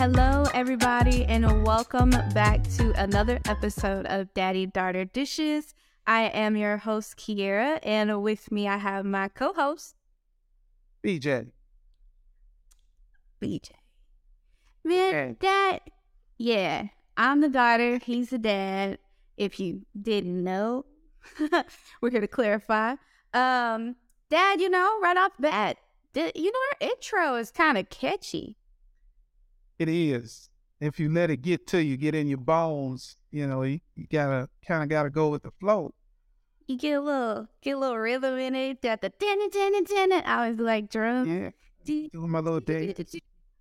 Hello, everybody, and welcome back to another episode of Daddy Daughter Dishes. I am your host, Kiara, and with me I have my co host, BJ. BJ. Man, Hey. dad, yeah, I'm the daughter, he's the dad. If you didn't know, we're here to clarify. Um, dad, you know, right off the bat, the, you know, our intro is kind of catchy. It is. If you let it get to you, get in your bones, you know, you, you gotta kind of gotta go with the flow. You get a little, get a little rhythm in it. Got the din din din. I always like drum. Yeah, doing my little day.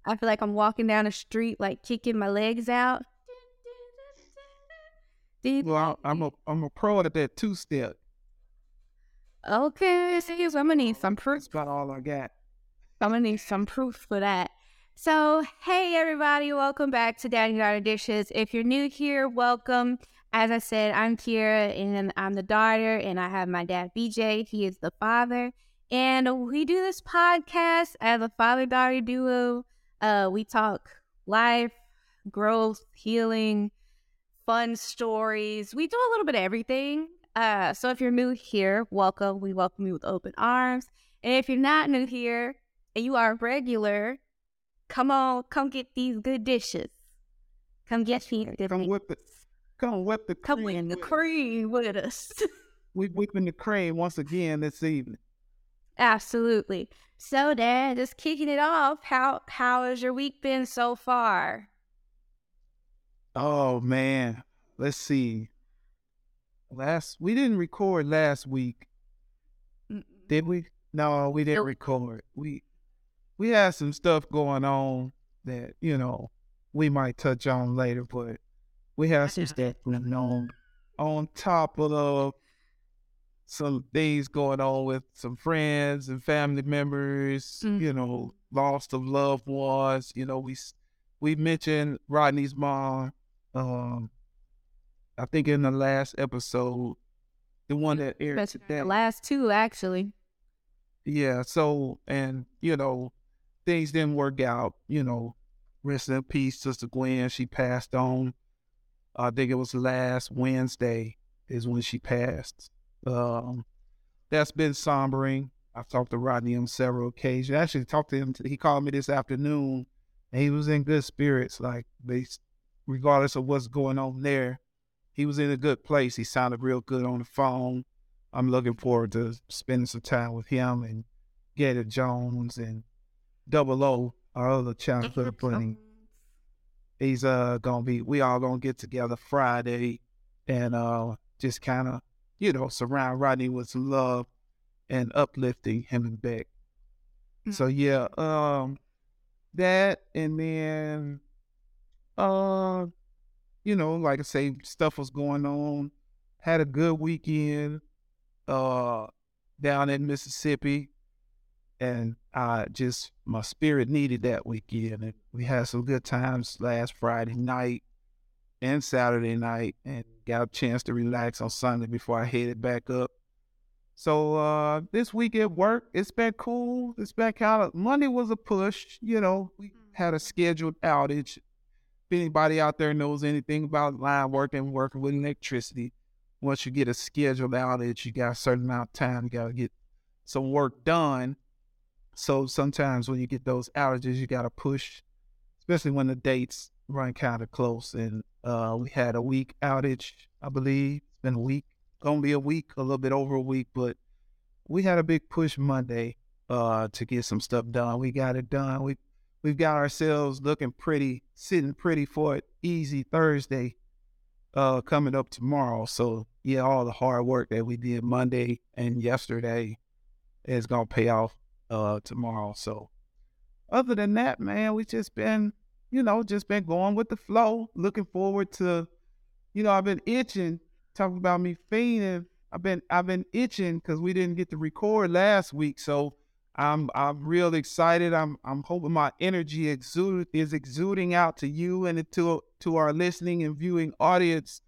I feel like I'm walking down the street, like kicking my legs out. Well, I'm a I'm a pro at that two step. Okay, so I'm gonna need some proof. That's about all I got. I'm gonna need some proof for that. So, hey everybody, welcome back to Daddy Daughter Dishes. If you're new here, welcome. As I said, I'm Kiara and I'm the daughter, and I have my dad BJ. He is the father, and we do this podcast as a father-daughter duo. Uh, we talk life, growth, healing, fun stories. We do a little bit of everything. Uh, so if you're new here, welcome. We welcome you with open arms. And if you're not new here and you are regular, come on, come get these good dishes. Come get these good Come whip it. Come whip the Come cream win the cream with us. We're whipping the cream once again this evening. Absolutely. So, Dad, just kicking it off. How how has your week been so far? Oh man, let's see. Last we didn't record last week, did we? No, we didn't record. We we had some stuff going on that you know we might touch on later, but we had some stuff going on on top of some things going on with some friends and family members. You know, loss of loved ones. You know, we we mentioned Rodney's mom. Um, I think in the last episode, the one that aired That's today. the last two, actually. Yeah, so and you know, things didn't work out, you know. Rest in peace, Sister Gwen. She passed on. I think it was last Wednesday is when she passed. Um that's been sombering. I've talked to Rodney on several occasions. I actually talked to him he called me this afternoon and he was in good spirits, like regardless of what's going on there. He was in a good place. He sounded real good on the phone. I'm looking forward to spending some time with him and Gator Jones and Double O, our other childhood buddy. He's uh gonna be we all gonna get together Friday and uh just kinda, you know, surround Rodney with some love and uplifting him and Beck. So yeah, um that and then uh you know, like I say, stuff was going on. Had a good weekend uh down in Mississippi and I just my spirit needed that weekend and we had some good times last Friday night and Saturday night and got a chance to relax on Sunday before I headed back up. So uh this week at work, it's been cool. It's been kind of Monday was a push, you know. We had a scheduled outage. If anybody out there knows anything about line working, working with electricity, once you get a scheduled outage, you got a certain amount of time, you gotta get some work done. So sometimes when you get those outages, you gotta push, especially when the dates run kind of close. And uh, we had a week outage, I believe. It's been a week, gonna be a week, a little bit over a week, but we had a big push Monday uh, to get some stuff done. We got it done. We we've got ourselves looking pretty, sitting pretty for an easy Thursday uh, coming up tomorrow. So yeah, all the hard work that we did Monday and yesterday is gonna pay off uh, tomorrow. So other than that, man, we just been, you know, just been going with the flow. Looking forward to, you know, I've been itching. Talking about me fiending. I've been I've been itching because we didn't get to record last week. So I'm I'm real excited. I'm I'm hoping my energy exude is exuding out to you and to to our listening and viewing audience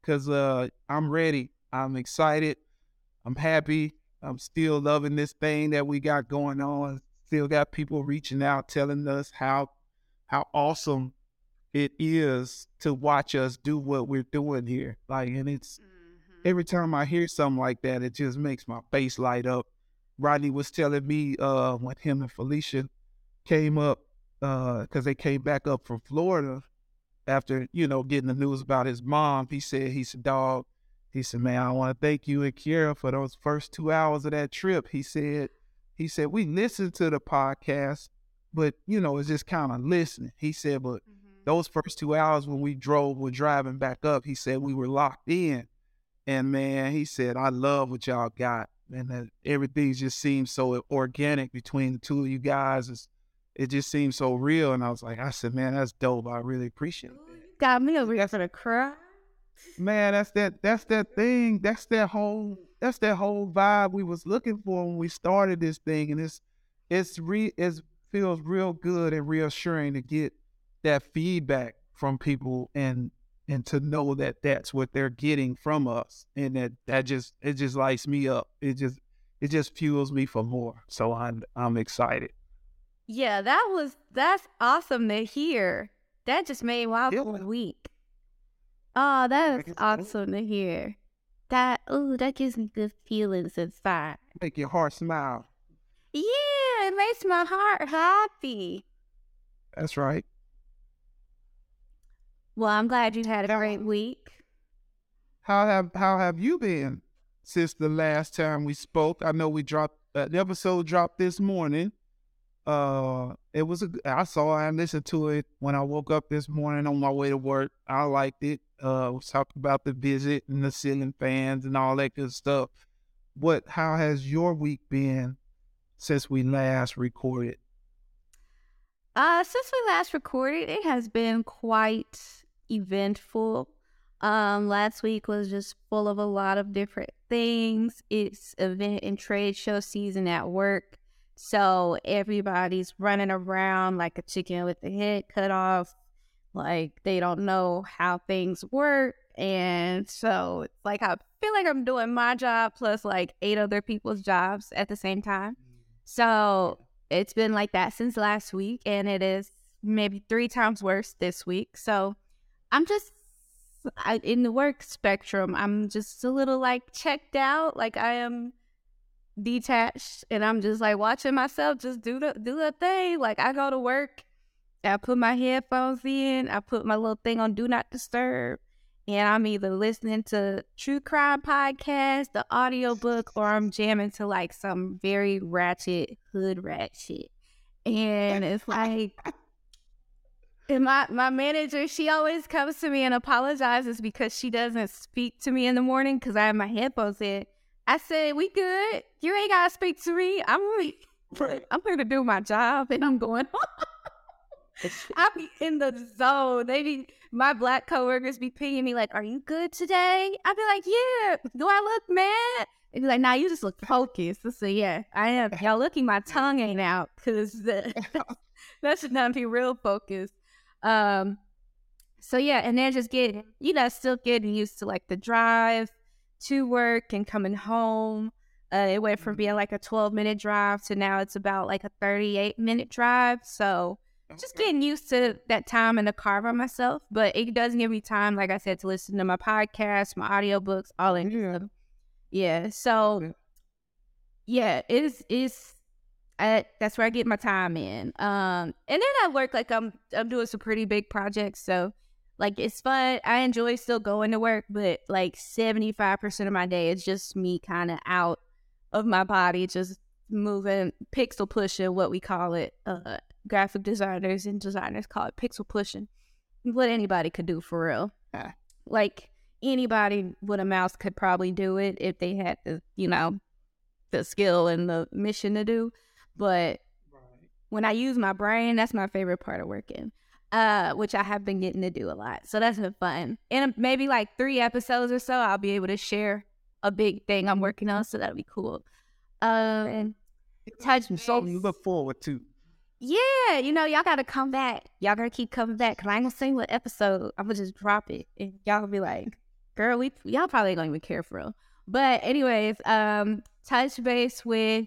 because uh I'm ready. I'm excited. I'm happy. I'm still loving this thing that we got going on. Still got people reaching out telling us how how awesome it is to watch us do what we're doing here. Like, and it's every time I hear something like that, it just makes my face light up. Rodney was telling me uh, when him and Felicia came up because uh, they came back up from Florida after you know getting the news about his mom. He said, "He said, dog." He said, "Man, I want to thank you and Kiara for those first two hours of that trip." He said, "He said we listened to the podcast, but you know it's just kind of listening." He said, "But mm-hmm. those first two hours when we drove, we're driving back up, he said we were locked in." And man, he said, I love what y'all got. And that everything just seems so organic between the two of you guys. It's, it just seems so real. And I was like, I said, man, that's dope. I really appreciate it. Got me over here for the cry. Man, that's that that's that thing. That's that whole that's that whole vibe we was looking for when we started this thing. And it's it's re it feels real good and reassuring to get that feedback from people and and to know that that's what they're getting from us and that that just it just lights me up it just it just fuels me for more so i'm i'm excited yeah that was that's awesome to hear that just made my yeah. week oh that is awesome to hear that oh that gives me good feelings inside make your heart smile yeah it makes my heart happy that's right well, I'm glad you had a great week. How have how have you been since the last time we spoke? I know we dropped uh, the episode dropped this morning. Uh, it was a I saw and listened to it when I woke up this morning on my way to work. I liked it. Uh, was talking about the visit and the ceiling fans and all that good stuff. What? How has your week been since we last recorded? Uh, since we last recorded, it has been quite eventful. Um, last week was just full of a lot of different things. It's event and trade show season at work. So everybody's running around like a chicken with the head cut off. Like they don't know how things work. And so it's like I feel like I'm doing my job plus like eight other people's jobs at the same time. Mm. So it's been like that since last week and it is maybe three times worse this week. So I'm just I, in the work spectrum. I'm just a little like checked out. Like I am detached, and I'm just like watching myself just do the do the thing. Like I go to work, I put my headphones in, I put my little thing on do not disturb, and I'm either listening to true crime podcast, the audiobook, or I'm jamming to like some very ratchet hood rat shit. And it's like and my, my manager, she always comes to me and apologizes because she doesn't speak to me in the morning because I have my headphones in. I said, "We good. You ain't gotta speak to me. I'm I'm here to do my job, and I'm going. I be in the zone. They be my black coworkers be pinging me like, "Are you good today?" I be like, "Yeah." Do I look mad? They be like, "Nah, you just look focused." I say, "Yeah, I am." Y'all looking, my tongue ain't out because that should not be real focused. Um, so yeah, and they're just getting, you know, still getting used to like the drive to work and coming home. Uh, it went from being like a 12 minute drive to now it's about like a 38 minute drive. So just getting used to that time in the car by myself. But it does give me time, like I said, to listen to my podcast, my audiobooks, all in. Yeah. yeah. So yeah, it's it's I, that's where I get my time in. Um, and then I work like I'm I'm doing some pretty big projects, so like it's fun. I enjoy still going to work, but like seventy five percent of my day is just me kind of out of my body, just moving, pixel pushing, what we call it. Uh, graphic designers and designers call it pixel pushing. What anybody could do for real. Like anybody with a mouse could probably do it if they had the you know the skill and the mission to do. But right. when I use my brain, that's my favorite part of working. Uh, which I have been getting to do a lot. So that's been fun. In maybe like three episodes or so, I'll be able to share a big thing I'm working on. So that'll be cool. Um, and touch something you look forward to. Yeah, you know, y'all gotta come back. Y'all gotta keep coming back. Cause I ain't gonna what episode. I'm gonna just drop it, and y'all gonna be like, "Girl, we y'all probably don't even care for real." But anyways, um, touch base with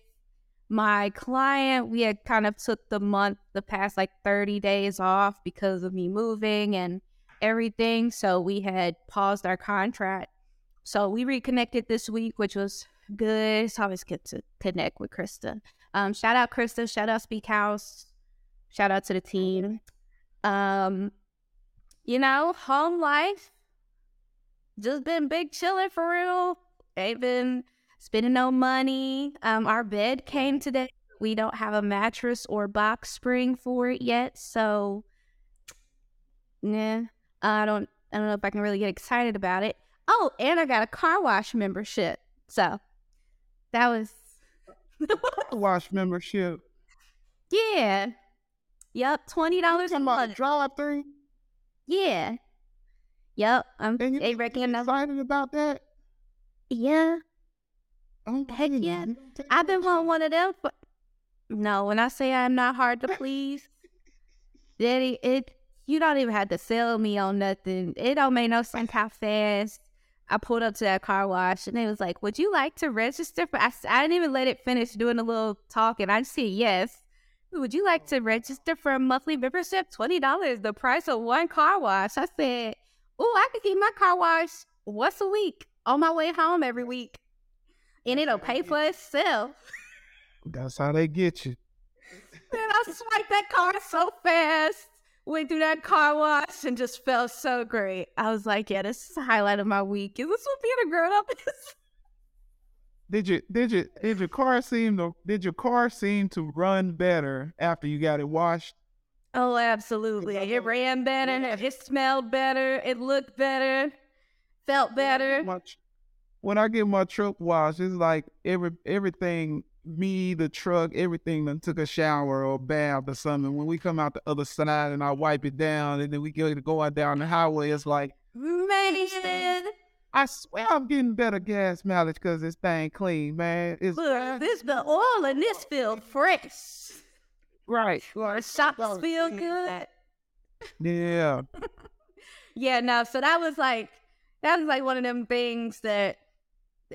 my client, we had kind of took the month, the past like 30 days off because of me moving and everything. So we had paused our contract. So we reconnected this week, which was good. It's always good to connect with Krista. Um, shout out Krista, shout out Speak House, shout out to the team. Um, you know, home life, just been big chilling for real. Ain't been spending no money. Um, our bed came today. We don't have a mattress or box spring for it yet, so yeah, I don't. I don't know if I can really get excited about it. Oh, and I got a car wash membership, so that was Wash membership. yeah. Yep, twenty dollars a month. drive through. Yeah. Yep. I'm And you they another. excited about that? Yeah. Oh, Heck yeah. I've been wanting one of them. For... No, when I say I'm not hard to please, Daddy, it you don't even have to sell me on nothing. It don't make no sense how fast I pulled up to that car wash and it was like, "Would you like to register for?" I didn't even let it finish doing a little talk, and I just said yes. Would you like to register for a monthly membership? Twenty dollars, the price of one car wash. I said, "Oh, I could get my car wash once a week on my way home every week, and it'll pay for itself." That's how they get you. Man, I swiped that car so fast. Went through that car wash and just felt so great. I was like, yeah, this is the highlight of my week. Is this what being a grown up is? Did you did you did your car seem to did your car seem to run better after you got it washed? Oh, absolutely. It ran better. It smelled better. It looked better. Felt better. My When I get my truck washed, it's like every everything me, the truck, everything then took a shower or bath or something. When we come out the other side and I wipe it down and then we get to going down the highway, it's like Man, I swear I'm getting better gas mileage because this thing clean, man. It's look, this the oil in this feel fresh. right. The shops feel good. Yeah. Yeah, no. So that was like that was like one of them things that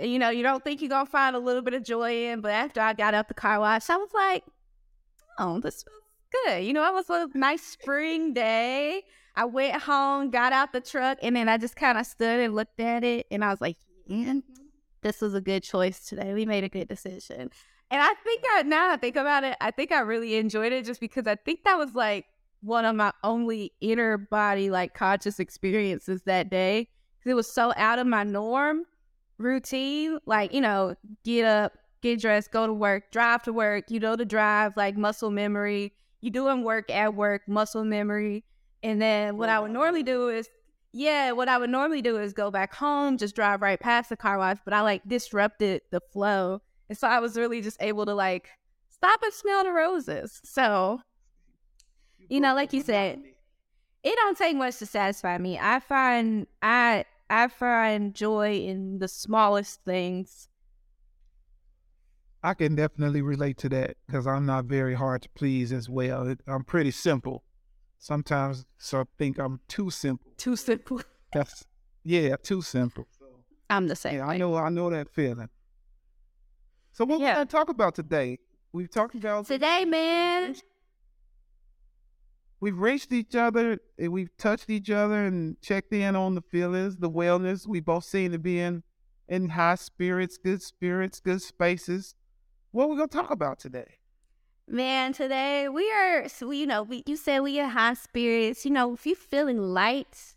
you know you don't think you're gonna find a little bit of joy in, but after I got out the car wash, I was like, oh, this was good. You know, it was a nice spring day. I went home, got out the truck, and then I just kind of stood and looked at it, and I was like, yeah, this was a good choice today. We made a good decision. And I think I now I think about it, I think I really enjoyed it just because I think that was like one of my only inner body like conscious experiences that day. 'Cause it was so out of my norm routine. Like, you know, get up, get dressed, go to work, drive to work, you know the drive, like muscle memory. You doing work at work, muscle memory. And then what I would normally do is yeah, what I would normally do is go back home, just drive right past the car wash, but I like disrupted the flow. And so I was really just able to like stop and smell the roses. So, you know, like you said, it don't take much to satisfy me. I find I I find joy in the smallest things. I can definitely relate to that because I'm not very hard to please as well. I'm pretty simple. Sometimes so I think I'm too simple. Too simple. That's yeah, too simple. I'm the same. Yeah, I know I know that feeling. So what Yeah. we're gonna talk about today? We've talked about Today, man. We've reached each other and we've touched each other and checked in on the feelings, the wellness. We both seem to be in in high spirits, good spirits, good spaces. What we gonna talk about today? Man, today we are, so, you know, we, you said we are high spirits. You know, if you feeling light,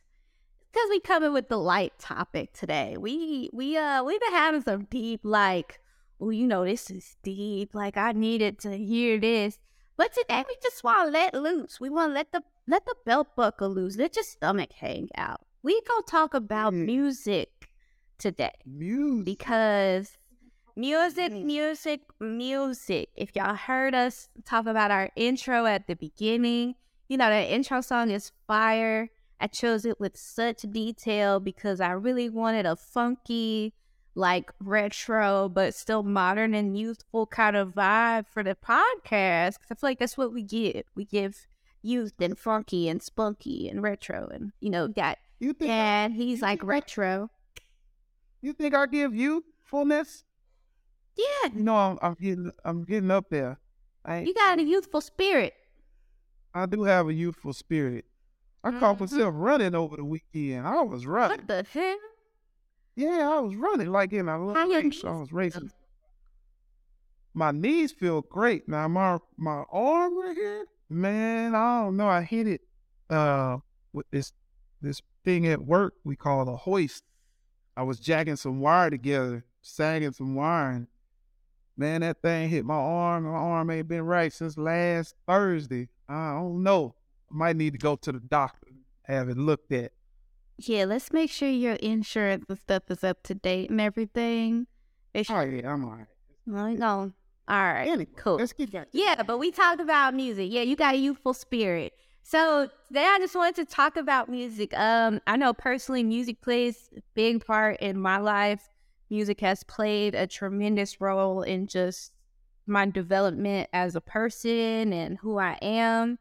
because we coming with the light topic today. We we uh we've been having some deep like, oh, you know, this is deep. Like I needed to hear this. But today we just want to let loose. We want to let the let the belt buckle loose. Let your stomach hang out. We gonna talk about Mm. music today Music. because music, Mhm. music, music. If y'all heard us talk about our intro at the beginning, you know, that intro song is fire. I chose it with such detail because I really wanted a funky, like retro, but still modern and youthful kind of vibe for the podcast. 'Cause I feel like that's what we give. We give youth and funky and spunky and retro. And, you know, got You think dad, he's like retro. you think I give you fullness? Yeah, You know, I'm, I'm getting I'm getting up there. I you got a youthful spirit. I do have a youthful spirit. I caught Mhm. myself running over the weekend. I was running. What the hell? Yeah, I was running like in a How little your race. I was racing. My knees feel great. Now my my arm right here, man, I don't know. I hit it uh with this this thing at work we call a hoist. I was jacking some wire together, sagging some wire, and man, that thing hit my arm. My arm ain't been right since last Thursday. I don't know. Might need to go to the doctor, have it looked at. Yeah, let's make sure your insurance and stuff is up to date and everything. It's Oh yeah, I'm all right. I know. All right, Anyway, cool. Let's get back. Yeah, but we talked about music. Yeah, you got a youthful spirit. So today I just wanted to talk about music. Um, I know personally music plays a big part in my life. Music has played a tremendous role in just my development as a person and who I am.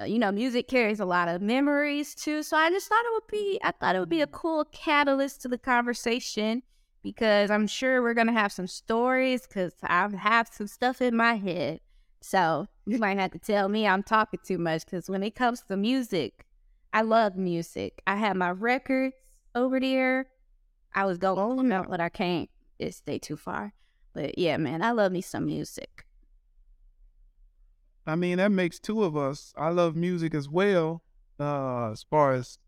Uh, you know, music carries a lot of memories too. So I just thought it would be I thought it would be a cool catalyst to the conversation because I'm sure we're gonna have some stories because I have some stuff in my head. So you might have to tell me I'm talking too much because when it comes to music, I love music. I have my records over there. I was going out, but I can't it stay too far. But yeah, man, I love me some music. I mean, that makes two of us. I love music as well. Uh, as far as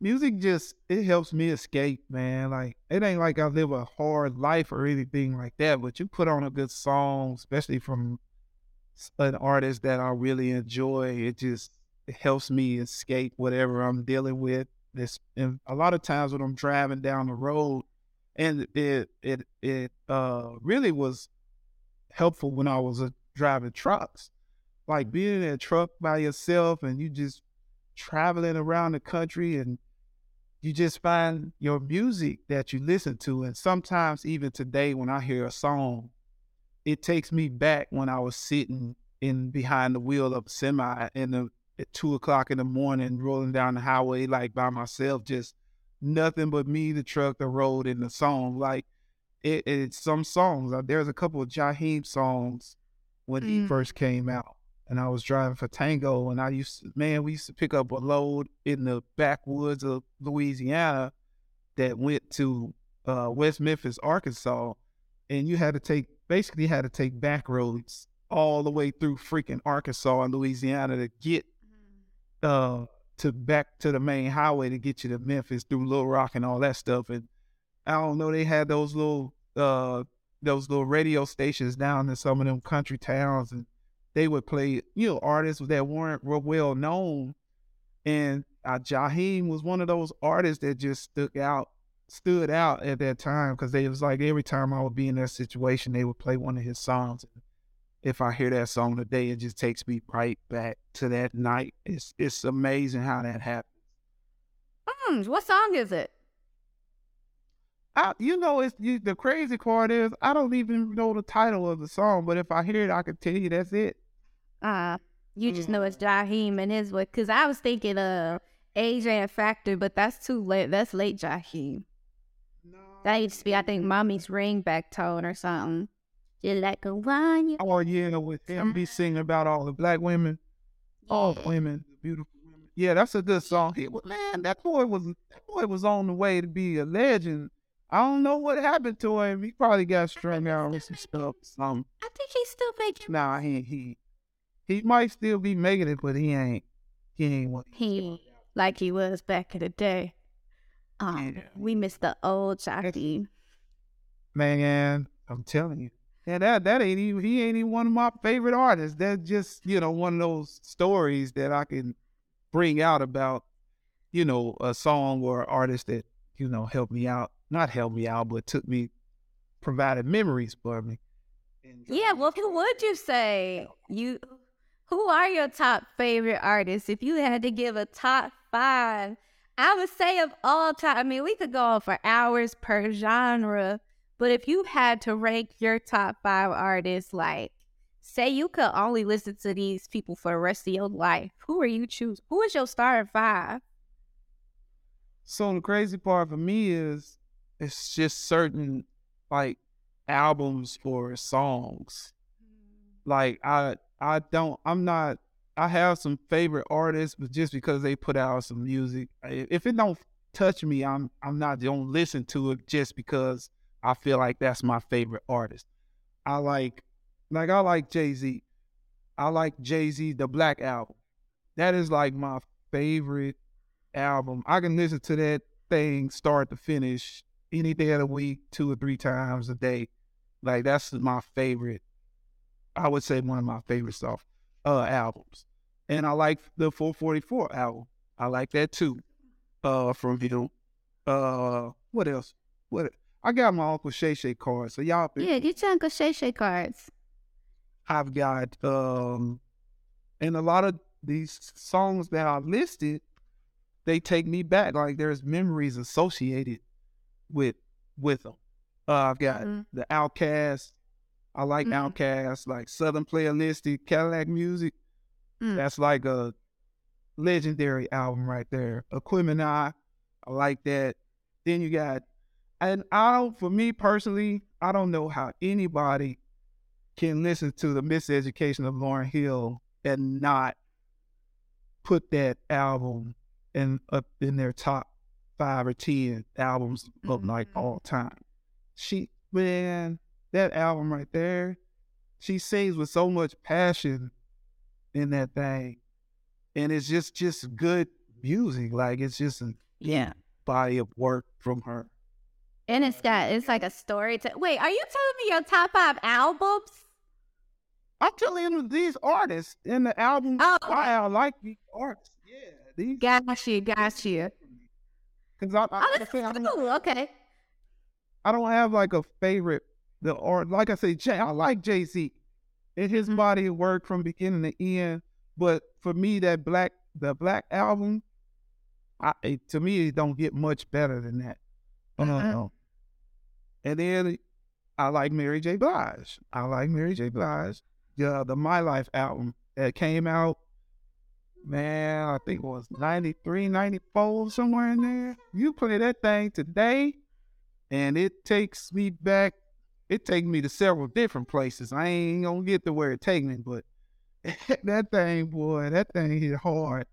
music, just it helps me escape, man. Like it ain't like I live a hard life or anything like that. But you put on a good song, especially from an artist that I really enjoy. It just it helps me escape whatever I'm dealing with. This and a lot of times when I'm driving down the road, and it it it uh really was helpful when I was uh, driving trucks. Like being in a truck by yourself and you just traveling around the country and you just find your music that you listen to. And sometimes even today when I hear a song, it takes me back when I was sitting in behind the wheel of a semi in the at two o'clock in the morning rolling down the highway like by myself, just nothing but me, the truck, the road, and the song. Like it, it's some songs. There's a couple of Jaheim songs when he Mm. first came out, and I was driving for Tango, and I used to, man, we used to pick up a load in the backwoods of Louisiana that went to uh, West Memphis, Arkansas, and you had to take basically had to take back roads all the way through freaking Arkansas and Louisiana to get uh to back to the main highway to get you to Memphis through Little Rock and all that stuff. And I don't know, they had those little uh those little radio stations down in some of them country towns and they would play, you know, artists that weren't real well known. And uh, Jaheim was one of those artists that just stuck out, stood out at that time because they was like every time I would be in that situation, they would play one of his songs. If I hear that song today, it just takes me right back to that night. It's it's amazing how that happens. Hmm, what song is it? I, you know, it's you, the crazy part is I don't even know the title of the song, but if I hear it, I can tell you that's it. Uh, you just know it's Jaheim and his what? Because I was thinking uh AJ and Factor, but that's too late. That's late Jaheim. That used to be, I think, Mommy's ringback tone or something. You like a wine. you- Oh yeah, with him be singing about all the black women, all women, the beautiful women. Yeah, that's a good song. He man, that boy was that boy was on the way to be a legend. I don't know what happened to him. He probably got strung out with some stuff. Some I think he's still making. nah, he he he might still be making it, but he ain't. He ain't what He like he was back in the day. Um, Yeah. we miss the old Jaheim. man. I'm telling you. Yeah, that that ain't even he ain't even one of my favorite artists. That's just, you know, one of those stories that I can bring out about, you know, a song or artist that, you know, helped me out. Not helped me out, but took me provided memories for me. And, Yeah, um, well, who would you say you? Who are your top favorite artists? If you had to give a top five, I would say of all time. I mean, we could go on for hours per genre, but if you had to rank your top five artists, like say you could only listen to these people for the rest of your life, who are you choose? Who is your starting five? So the crazy part for me is it's just certain like albums or songs. Mm. Like I I don't I'm not I have some favorite artists, but just because they put out some music, if it don't touch me, I'm I'm not gonna listen to it just because I feel like that's my favorite artist. I like like I like Jay Z. I like Jay Z the Black album. That is like my favorite album. I can listen to that thing start to finish any day of the week, two or three times a day. Like that's my favorite. I would say one of my favorite stuff uh albums. And I like the 444 album. I like that too. Uh from him. Uh what else? What I got my Uncle Shay Shay cards. So y'all Yeah, get your Uncle Shay Shay cards. I've got um and a lot of these songs that I listed, they take me back. Like there's memories associated with with them. Uh, I've got mm-hmm. the OutKast. I like mm-hmm. OutKast, like Southern Playalistic, Cadillac Music. Mm. That's like a legendary album right there. Aquemini, I like that. Then you got, and I don't, for me personally, I don't know how anybody can listen to the Miseducation of Lauryn Hill and not put that album in up in their top five or ten albums of mm-hmm. like all time. She man, that album right there, she sings with so much passion in that thing. And it's just just good music. Like it's just a yeah body of work from her. And it's got it's like a story to wait, are you telling me your top five albums? I'm telling you these artists in the album oh, I like these artists. Yeah. These got you, got you. Because I, I, oh, I, I, cool. okay. I don't have like a favorite the or like I say, Jay, I like Jay Z and his mm-hmm. body of work from beginning to end. But for me, that black the black album, I it, to me it don't get much better than that. Mm-hmm. Uh, and then I like Mary J. Blige. I like Mary J. Blige. Yeah, the My Life album that came out, man, I think it was 93, 94, somewhere in there. You play that thing today, and it takes me back it takes me to several different places. I ain't gonna get to where it take me, but that thing, boy, that thing hit hard.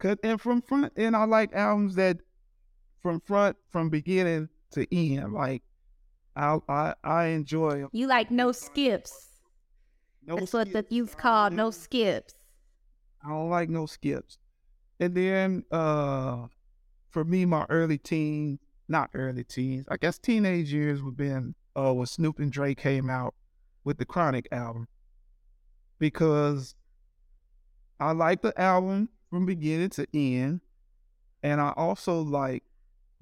Cause and from front, and I like albums that from front, from beginning to end. Like I, I, I enjoy. Them. You like no skips. No That's skips. what the youth call no skips. I don't like no skips. And then, uh, for me, my early teens, not early teens, I guess teenage years would been uh, when Snoop and Dre came out with the Chronic album because I like the album from beginning to end, and I also like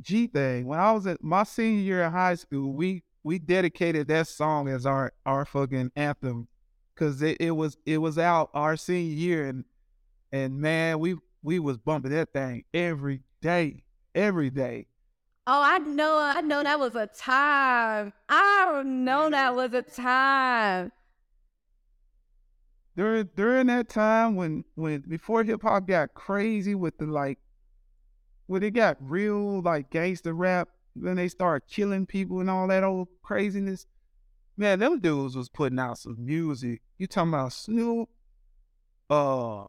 G Thing. When I was at my senior year in high school, we we dedicated that song as our our fucking anthem because it, it was it was out our senior year, and and man, we we was bumping that thing every day, every day. Oh, I know, I know that was a time. I know that was a time. During during that time when when before hip hop got crazy with the like when it got real like gangster rap, when they started killing people and all that old craziness, man, them dudes was putting out some music. You talking about Snoop, uh,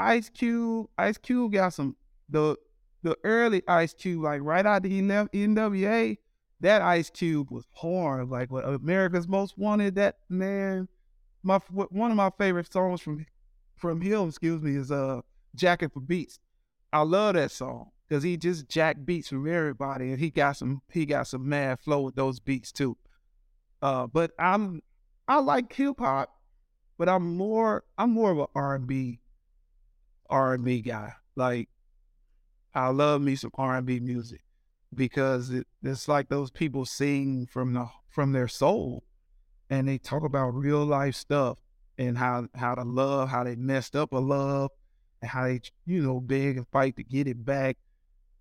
Ice Cube. Ice Cube got some the the early Ice Cube, like right out the NWA, that Ice Cube was hard. Like what America's Most Wanted, that man. My one of my favorite songs from from him, excuse me, is uh Jackin' for Beats. I love that song because he just jack beats from everybody, and he got some he got some mad flow with those beats too. Uh, but I'm I like hip hop, but I'm more I'm more of an R and B R and B guy. Like I love me some R and B music because it, it's like those people sing from the from their soul, and they talk about real life stuff and how how to love, how they messed up a love, and how they you know beg and fight to get it back,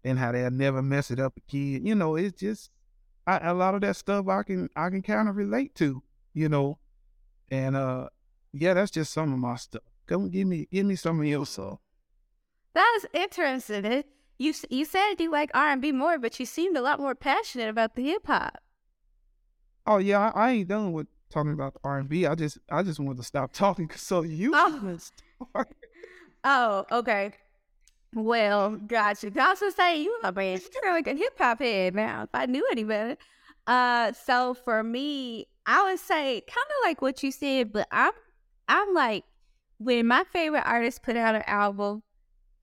and how they'll never mess it up again. You know, it's just I, a lot of that stuff I can I can kind of relate to. You know, and uh, yeah, that's just some of my stuff. Come give me give me some of your stuff. That's interesting. You you said you like R and B more, but you seemed a lot more passionate about the hip hop. Oh yeah, I, I ain't done with talking about the R and. I just I just wanted to stop talking so you Oh. can start. Oh, okay. Well, gotcha. I was gonna say you a man. You're like a hip hop head now. If I knew any better. Uh, so for me, I would say kind of like what you said, but I'm I'm like when my favorite artist put out an album,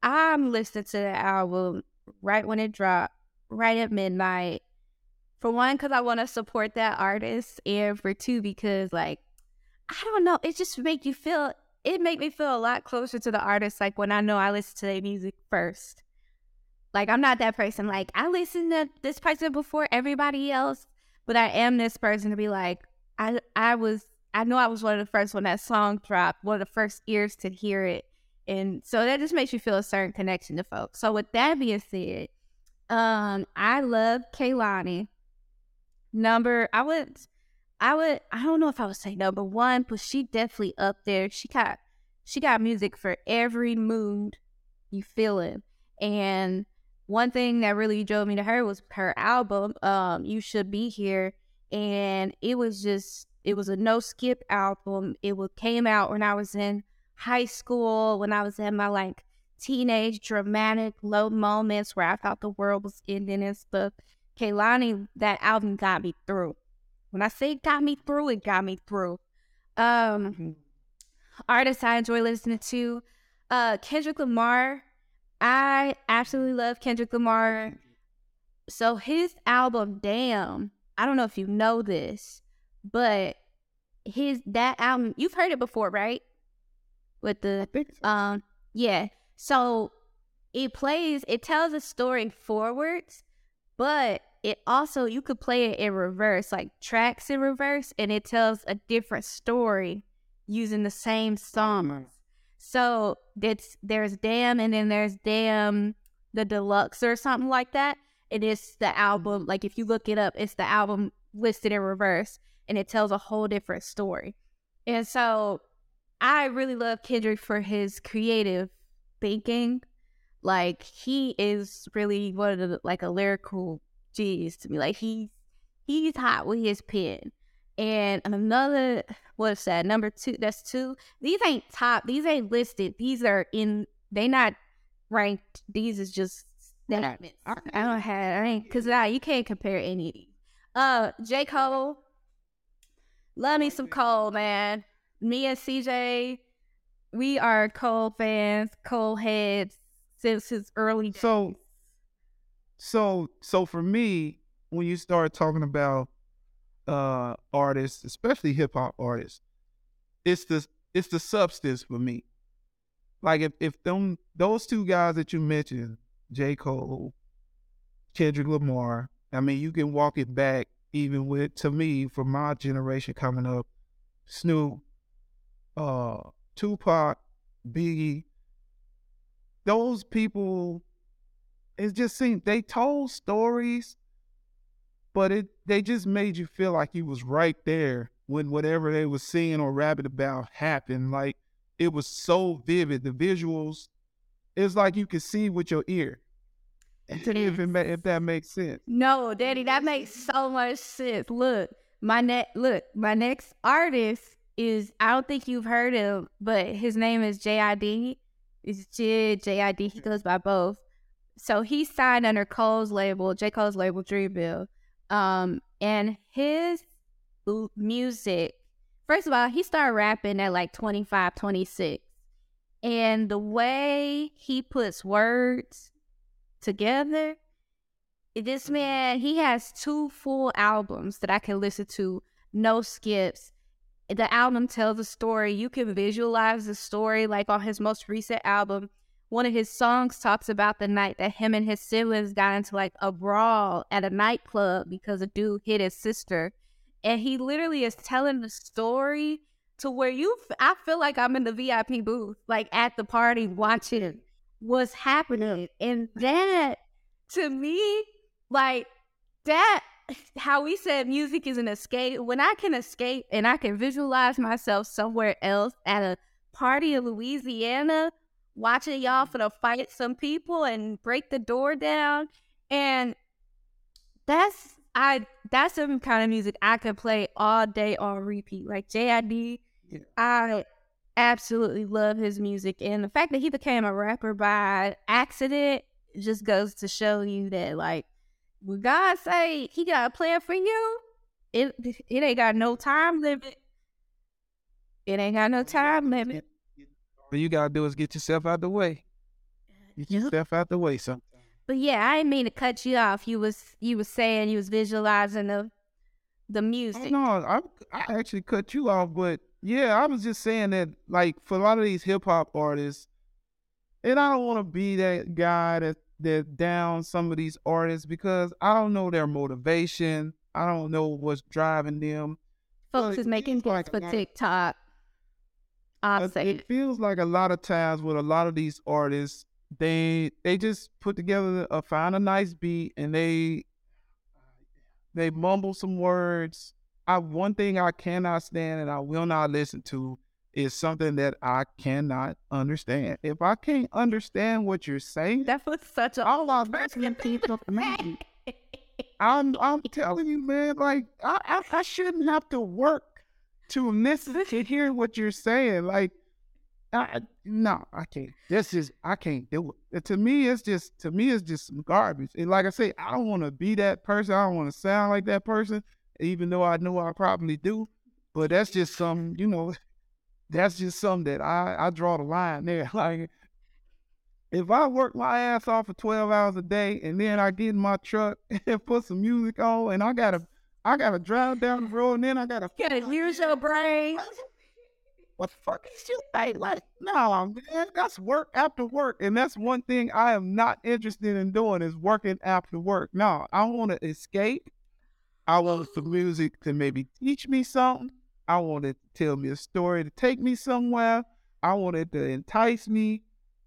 I'm listening to the album right when it dropped, right at midnight. For one, because I want to support that artist, and for two, because like I don't know, it just make you feel. It make me feel a lot closer to the artist. Like when I know I listen to their music first. Like I'm not that person. Like I listen to this person before everybody else, but I am this person to be like, I I was I know I was one of the first when that song dropped, one of the first ears to hear it. And so that just makes you feel a certain connection to folks. So with that being said, um, I love Kehlani. Number I would I would I don't know if I would say number one, but she definitely up there. She got she got music for every mood you feeling. And one thing that really drove me to her was her album, um, You Should Be Here. And it was just it was a no skip album. It came out when I was in high school, when I was in my like teenage dramatic low moments where I thought the world was ending and stuff. Kehlani, that album got me through. When I say got me through, it got me through. Um, artists I enjoy listening to, uh, Kendrick Lamar. I absolutely love Kendrick Lamar. So his album, Damn, I don't know if you know this, but his that album, you've heard it before, right? With the um, yeah. So it plays, it tells a story forwards, but it also you could play it in reverse, like tracks in reverse, and it tells a different story using the same song. So it's there's Damn and then there's Damn the Deluxe or something like that. And It is the album, like if you look it up, it's the album listed in reverse and it tells a whole different story. And so I really love Kendrick for his creative thinking. Like he is really one of the like a lyrical genius to me. Like he's he's hot with his pen. And another what's that? Number two. That's two. These ain't top. These ain't listed. These are in. They not ranked. These is just statements. I don't have. I ain't because nah, you can't compare any of these. Uh, J Cole. Love me some Cole, man. Me and CJ, we are Cole fans, Cole heads since his early days. So, so, so for me, when you start talking about uh artists, especially hip hop artists, it's the it's the substance for me. Like if if them those two guys that you mentioned, J. Cole, Kendrick Lamar, I mean, you can walk it back even with to me for my generation coming up, Snoop, uh, Tupac, Biggie. Those people, it just seemed they told stories, but it they just made you feel like you was right there when whatever they was seeing or rapping about happened. Like it was so vivid. The visuals, it's like you could see with your ear. If it ma- if that makes sense. No, Daddy, that makes so much sense. Look, my ne- look, my next artist is I don't think you've heard him, but his name is JID. It's Jid JID. He goes by both. So he signed under Cole's label, J. Cole's label Dreamville. Um, and his music, first of all, he started rapping at like 25, 26. And the way he puts words together, this mm-hmm. man, he has two full albums that I can listen to, no skips. The album tells a story. You can visualize the story, like on his most recent album. One of his songs talks about the night that him and his siblings got into like a brawl at a nightclub because a dude hit his sister. And he literally is telling the story to where you, f- I feel like I'm in the VIP booth, like at the party watching what's happening. And that, to me, like that, how we said music is an escape. When I can escape and I can visualize myself somewhere else at a party in Louisiana, watching y'all mm-hmm. for to fight some people and break the door down. And that's, I that's the kind of music I could play all day on repeat. Like JID, Yeah. I absolutely love his music, and the fact that he became a rapper by accident just goes to show you that like when God say He got a plan for you, it it ain't got no time limit. It ain't got no time limit. All you gotta do is get yourself out the way. Get Yep. yourself out the way sometimes. But yeah, I didn't mean to cut you off. You was you was saying you was visualizing the the Oh, music. no, I I actually cut you off, but yeah, I was just saying that like for a lot of these hip hop artists, and I don't want to be that guy that that down some of these artists because I don't know their motivation. I don't know what's driving them. Folks Well, is making seems like for TikTok. I'll It- say it feels like a lot of times with a lot of these artists, they they just put together a find a nice beat and they they mumble some words. I one thing I cannot stand and I will not listen to is something that I cannot understand. If I can't understand what you're saying, that was such a all asking people man. I'm I'm telling you, man, like I, I I shouldn't have to work to listen to hear what you're saying. Like, I no, I can't. This is I can't do it. To me, it's just to me, it's just some garbage. And like I say, I don't want to be that person. I don't want to sound like that person, even though I know I probably do. But that's just some, you know, that's just something that I I draw the line there. Like, if I work my ass off for 12 hours a day and then I get in my truck and put some music on and I gotta I gotta drive down the road and then I gotta gotta use your brain. what the fuck is you like like no man that's work after work and that's one thing I am not interested in doing is working after work. No, I wanna escape. I want the music to maybe teach me something. I want it to tell me a story to take me somewhere. I want it to entice me.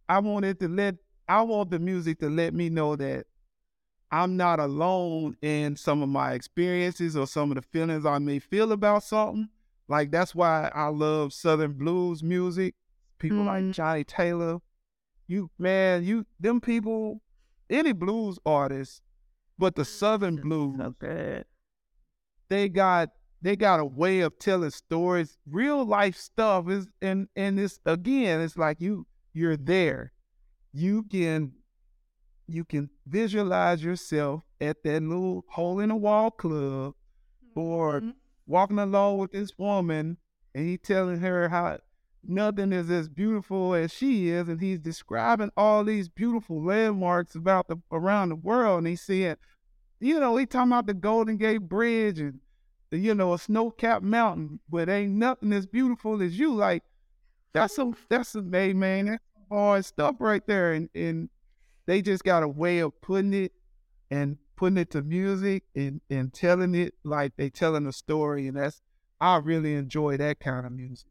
I want it to let I want the music to let me know that I'm not alone in some of my experiences or some of the feelings I may feel about something. Like that's why I love Southern blues music. People like Mm. Johnnie Taylor. You man, you them people, any blues artist, but the Southern blues, good. They got they got a way of telling stories, real life stuff is and and it's again, it's like you you're there. You can you can visualize yourself at that little hole in the wall club or Mhm. walking along with this woman and he telling her how nothing is as beautiful as she is and he's describing all these beautiful landmarks about the around the world and he said you know he talking about the golden gate bridge and the, you know a snow-capped mountain but ain't nothing as beautiful as you like that's some that's some hey man that's some hard stuff right there and and they just got a way of putting it and putting it to music and, and telling it like they telling a story and that's I really enjoy that kind of music.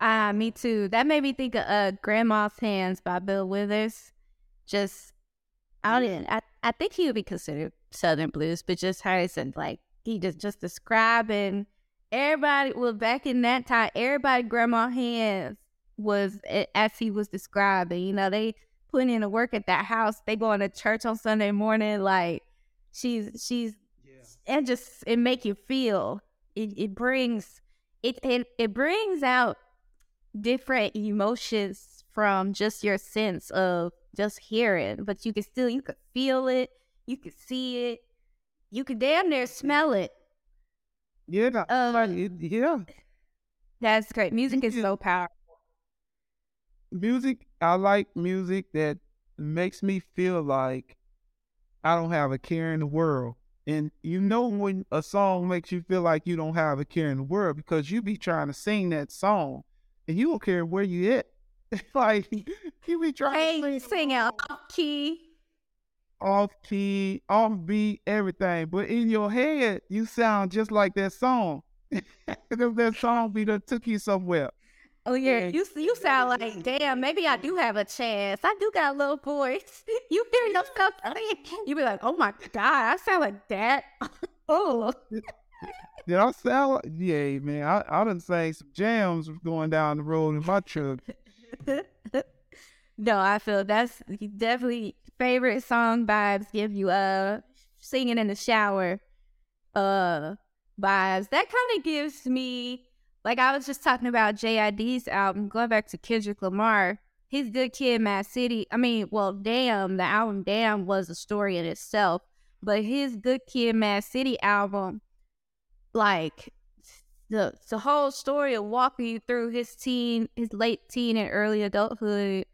Ah, me too. That made me think of uh, Grandma's Hands by Bill Withers. Just, I don't even, I, I think he would be considered Southern blues, but just how he said, like, he just, just describing everybody, well, back in that time, everybody, Grandma Hands was, eh, as he was describing, you know, they putting in the work at that house. They going to church on Sunday morning. Like, she's, she's, and just, it make you feel, it, it brings, it, it, it brings out different emotions from just your sense of just hearing, but you can still you could feel it, you could see it, you could damn near smell it. Yeah, it- um, yeah. That's great. Music is so powerful. Music, I like music that makes me feel like I don't have a care in the world. And you know when a song makes you feel like you don't have a care in the world because you be trying to sing that song and you don't care where you at. like you be trying Hey, to sing sing out key. off key, off beat, everything. But in your head, you sound just like that song. Because that song be done took you somewhere. Oh yeah, Yeah. you you sound like damn. Maybe I do have a chance. I do got a little voice. You hear yourself sing, you be like, oh my god, I sound like that. oh, Did I sound like, yeah, man. I, I done sang some jams going down the road in my truck. no, I feel that's definitely favorite song vibes. Give you uh singing in the shower. uh vibes. That kind of gives me like I was just talking about JID's album, going back to Kendrick Lamar. His Good Kid, Mad City. I mean, well, Damn, the album Damn was a story in itself, but his Good Kid, Mad City album, like the the whole story of walking you through his teen, his late teen and early adulthood,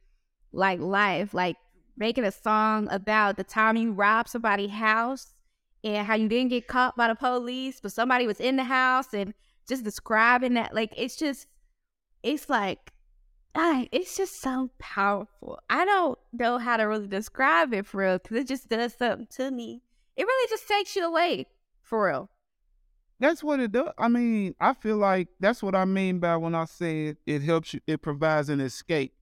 like life, like making a song about the time you robbed somebody's house and how you didn't get caught by the police, but somebody was in the house and just describing that like it's just it's like I, it's just so powerful. I don't know how to really describe it for real because it just does something to me. It really just takes you away for real. That's what it does. I mean, I feel like that's what I mean by when I say it, it helps you, it provides an escape.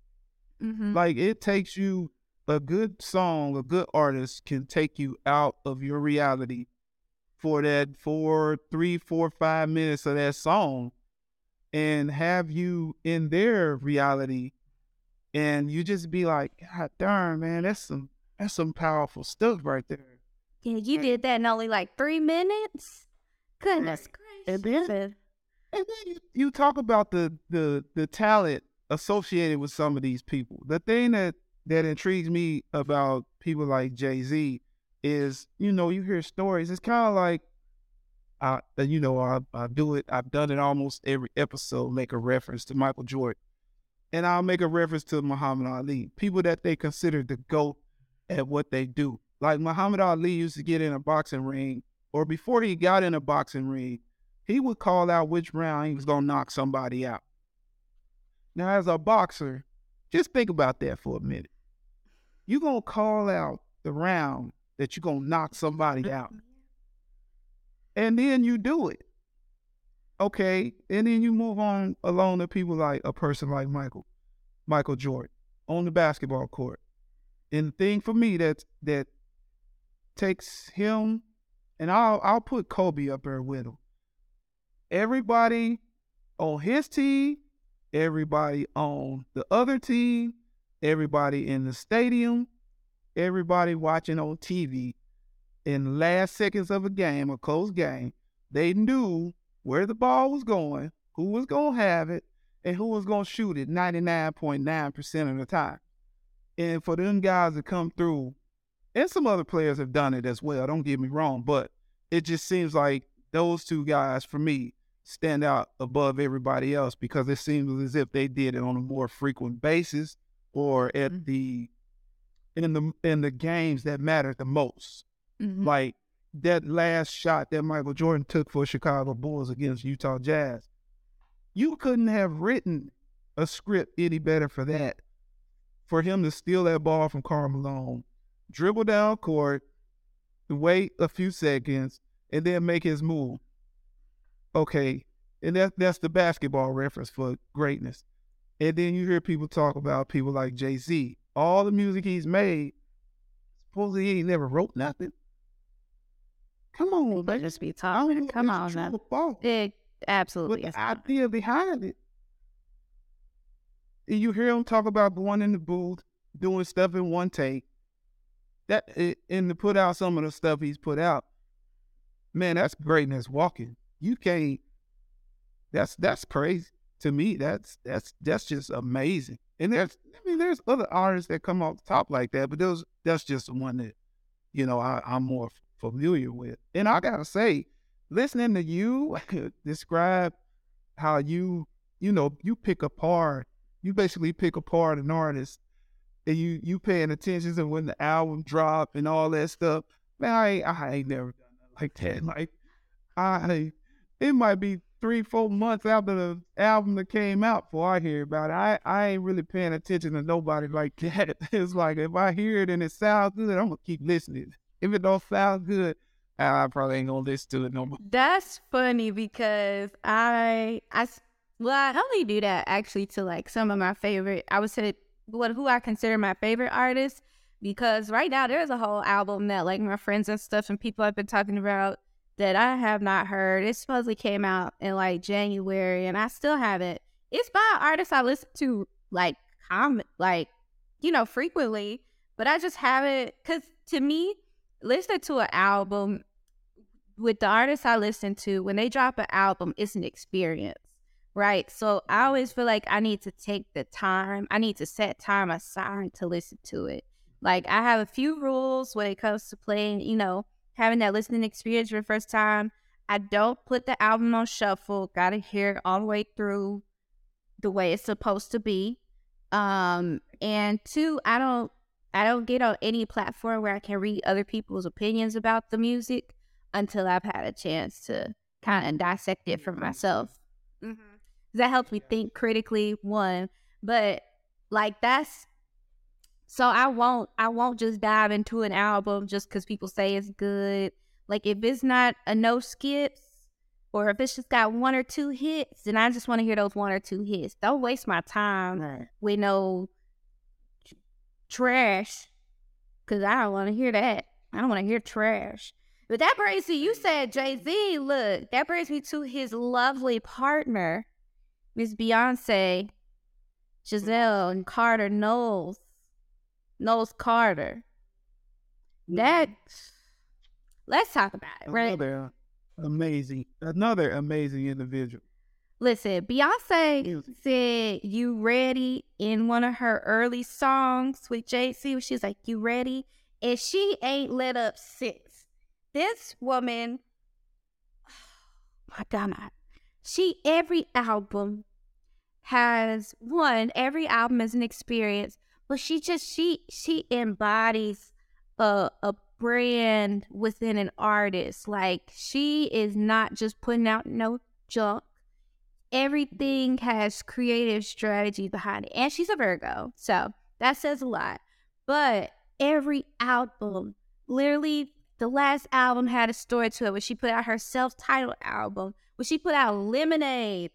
Mm-hmm. Like it takes you, a good song, a good artist can take you out of your reality for that four, three, four, five minutes of that song and have you in their reality. And you just be like, God darn, man, that's some that's some powerful stuff right there. Yeah, you did that in only like three minutes. Goodness And gracious. then, and then you, you talk about the, the the talent associated with some of these people. The thing that that intrigues me about people like Jay Z is, you know, you hear stories. It's kind of like, I, uh, you know, I, I do it. I've done it almost every episode. Make a reference to Michael Jordan, and I'll make a reference to Muhammad Ali. People that they consider the goat at what they do. Like Muhammad Ali used to get in a boxing ring, or before he got in a boxing ring, he would call out which round he was gonna knock somebody out. Now, as a boxer, just think about that for a minute. You're gonna call out the round that you're gonna knock somebody mm-hmm. out. And then you do it. Okay. And then you move on along to people like a person like Michael, Michael Jordan on the basketball court. And the thing for me that that takes him and I'll I'll put Kobe up there with him. Everybody on his team, everybody on the other team, everybody in the stadium, everybody watching on TV in the last seconds of a game, a close game, they knew where the ball was going, who was going to have it, and who was going to shoot it 99.9% of the time. And for them guys to come through, and some other players have done it as well, don't get me wrong, but it just seems like those two guys, for me, stand out above everybody else because it seems as if they did it on a more frequent basis or at Mhm. the in the in the games that matter the most. Mhm. Like that last shot that Michael Jordan took for Chicago Bulls against Utah Jazz. You couldn't have written a script any better for that. For him to steal that ball from Karl Malone, dribble down court, wait a few seconds, and then make his move. Okay. And that, that's the basketball reference for greatness. And then you hear people talk about people like Jay Z. All the music he's made, supposedly he ain't never wrote nothing. Come on, man. just be talking. Come on now. or But absolutely the idea behind it. And you hear him talk about going in the booth, doing stuff in one take. That and to put out some of the stuff he's put out, man, that's greatness walking. You can't. That's that's crazy to me. That's that's that's just amazing. And there's I mean there's other artists that come off the top like that, but those that's just the one that you know I, I'm more familiar with. And I gotta say, listening to you describe how you you know you pick apart you basically pick apart an artist and you you paying attention to when the album drop and all that stuff man i ain't, I ain't never done that like that. Like i it might be three four months after the album that came out before i hear about it. I i ain't really paying attention to nobody like that. It's like if i hear it and it sounds good i'm gonna keep listening. If it don't sound good i probably ain't gonna listen to it no more. That's funny because I, I, s- well, I only do that actually to like some of my favorite. I would say what who I consider my favorite artists because right now there's a whole album that like my friends and stuff and people have been talking about that I have not heard. It supposedly came out in like January and I still haven't. It's by an artist I listen to like com like you know frequently, but I just haven't because to me listening to an album with the artists I listen to, when they drop an album, it's an experience, right? So I always feel like I need to take the time, I need to set time aside to listen to it. Like I have a few rules when it comes to playing, you know, having that listening experience for the first time. I don't put the album on shuffle. Gotta hear it all the way through the way it's supposed to be. Um, and two, I don't I don't get on any platform where I can read other people's opinions about the music until I've had a chance to kind of dissect it for myself. Mm-hmm. That helps me think critically, one. But like that's so I won't I won't just dive into an album just because people say it's good. Like if it's not a no skips or if it's just got one or two hits, then I just want to hear those one or two hits. Don't waste my time right. with no trash because I don't want to hear that. I don't want to hear trash. But that brings me, you said Jay Z, look, that brings me to his lovely partner, Miss Beyonce, Giselle and Carter Knowles, Knowles Carter. Mm-hmm. That, let's talk about it, right? Another amazing, another amazing individual. Listen, Beyonce said "You ready" in one of her early songs with Z. She's like, "You ready?" and she ain't let up since. This woman, oh my God, she every album has one. Every album is an experience, but she just she she embodies a a brand within an artist. Like she is not just putting out no junk everything has creative strategy behind it. And she's a Virgo. So that says a lot. But every album, literally, the last album had a story to it when she put out her self titled album, when she put out Lemonade.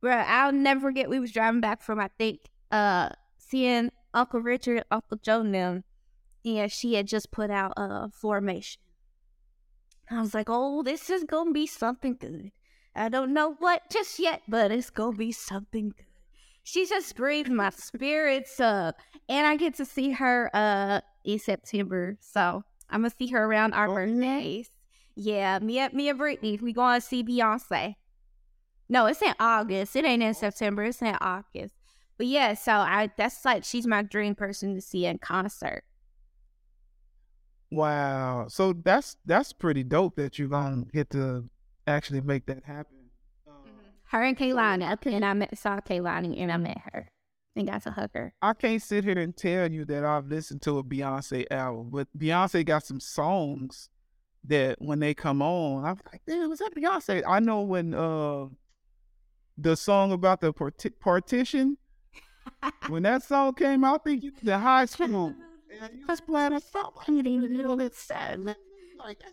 Bro, I'll never forget we was driving back from, I think, uh, seeing Uncle Richard, Uncle Joe and them. And she had just put out a uh, formation. I was like, oh, this is to be something good. I don't know what just yet, but it's gonna be something good. She just breathed my spirits up, and I get to see her uh in September, so I'm gonna see her around our birthdays. Yeah, me and me and Brittany, we going to see Beyonce. No, it's in August. It ain't in September. It's in August. But yeah, so I that's like she's my dream person to see in concert. Wow. So that's that's pretty dope that you're gonna get to actually make that happen. mm-hmm. Her and Kehlani, and I met, saw Kehlani and I met her and got to hug her. I can't sit here and tell you that I've listened to a Beyonce album, but Beyonce got some songs that when they come on, I'm like, damn, was that Beyonce? I know when uh the song about the part- partition, when that song came out, I think the high school. and you was playing a song, and it was a little bit sad.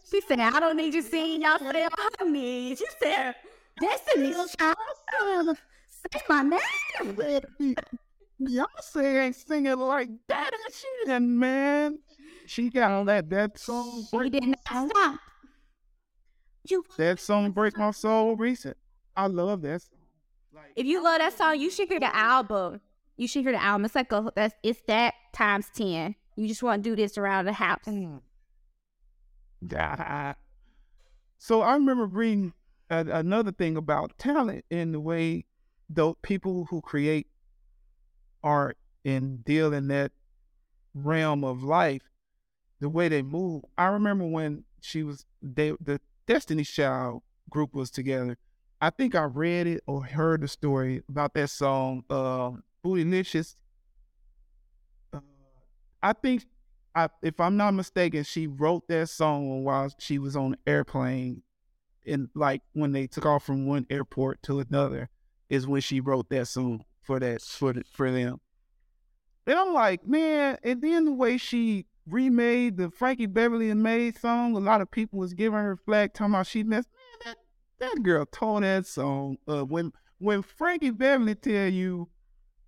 She said, I don't need you singing y'all say behind me. She said, Destiny's Child. Say my name. Beyonce ain't singing like that. She man. She got on that that song. She didn't stop. You that song break my soul recent. I love that song. Like, if you love that song, you should hear the album. You should hear the album. It's like a that's it's that times ten. You just want to do this around the house. Mm. So I remember reading a, another thing about talent in the way the people who create art and deal in that realm of life, the way they move. I remember when she was they the Destiny Child group was together. I think I read it or heard the story about that song, uh, Bootylicious. Uh, I think I, if I'm not mistaken, she wrote that song while she was on airplane, and like when they took off from one airport to another, is when she wrote that song for that for the, for them. And I'm like, man, and then the way she remade the Frankie Beverly and Maze song, a lot of people was giving her flag, talking about she messed. Man, that, that girl tore that song. Uh, when when Frankie Beverly tell you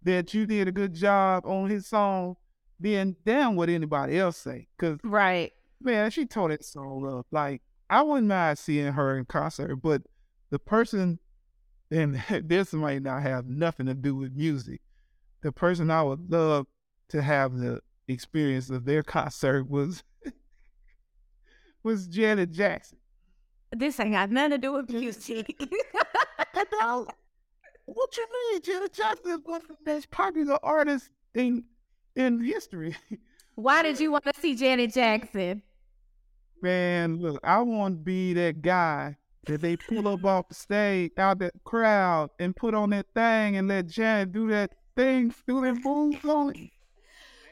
that you did a good job on his song, then damn what anybody else say. Cause right, man, she tore that song up. Like I wouldn't mind seeing her in concert, but the person, and this might not have nothing to do with music. The person I would love to have the experience of their concert was was Janet Jackson. This ain't got nothing to do with music. Oh. what you mean? Janet Jackson is one of the most popular artists in in history. Why did you want to see Janet Jackson? Man, look, I want to be that guy that they pull up off the stage out that crowd and put on that thing and let Janet do that thing, do that moves on it.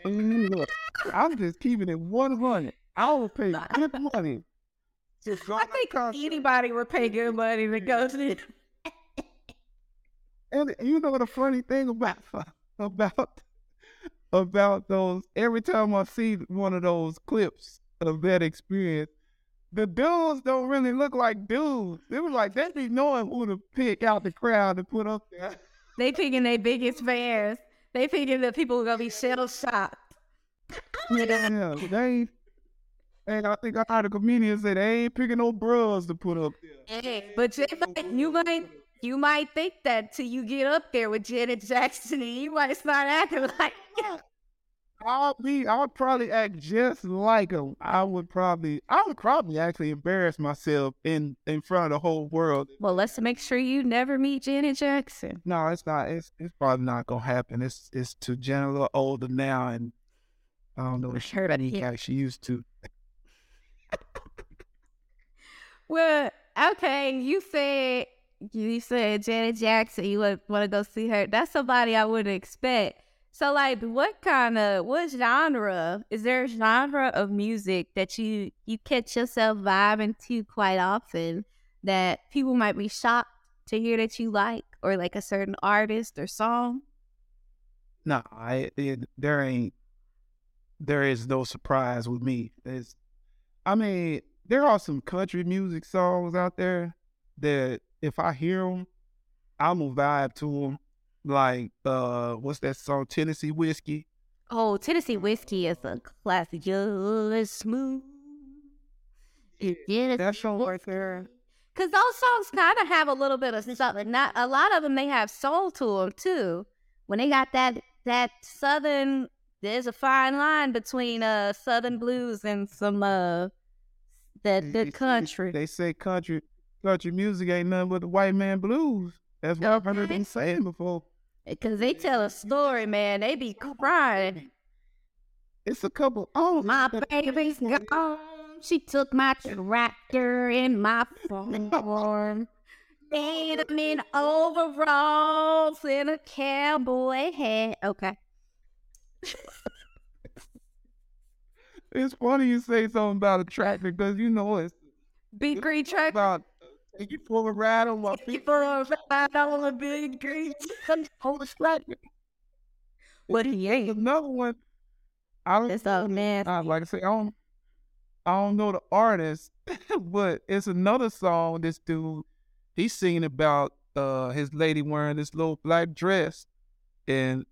Look, I'm just keeping it 100. I will pay good money. Just I think anybody would pay good money to go to. And you know the funny thing about about about those every time I see one of those clips of that experience, the dudes don't really look like dudes. It was like they be knowing who to pick out the crowd to put up there. They picking their biggest fans. They thinking that people are gonna be shell shocked. Yeah, they ain't. And I think I heard a comedian say they ain't picking no bros to put up there. Hey, but you might, you might you might think that till you get up there with Janet Jackson, and you might start acting like I'll be. I would probably act just like him. I would probably. I would probably actually embarrass myself in in front of the whole world. Well, let's make sure you never meet Janet Jackson. No, it's not. It's it's probably not gonna happen. It's it's too Janet a little older now, and I don't know if she, heard it. like she used to. Well, okay, you said you said Janet Jackson. You would want to go see her. That's somebody I wouldn't expect. So, like, what kind of what genre is there a genre of music that you you catch yourself vibing to quite often that people might be shocked to hear that you like, or like a certain artist or song? No, I eh, it, there ain't. There is no surprise with me. It's, I mean, there are some country music songs out there that if I hear them, I'm gonna vibe to them. Like, uh, what's that song? Tennessee Whiskey. Oh, Tennessee whiskey is a classic. Just smooth. Yeah, That song right there. Cause those songs kind of have a little bit of something. Not a lot of them. They have soul to them too. When they got that that southern, there's a fine line between uh southern blues and some uh that good country. They say country country music ain't nothing but the white man blues. That's what I've heard them saying before. Eh, Cause they tell a story, man. They be crying. It's a couple. Oh, My baby's gone. She took my tractor and my farm. Made him in overalls and a cowboy hat. Okay. it's funny you say something about a tractor because you know it's Big green tractor. about you pull a ride on my feet. People are ride on a big green Hold a tractor. What he ain't. another one. I don't. It's all man. I, like I say, I don't. I don't know the artist, but it's another song. This dude, he's singing about uh his lady wearing this little black dress, and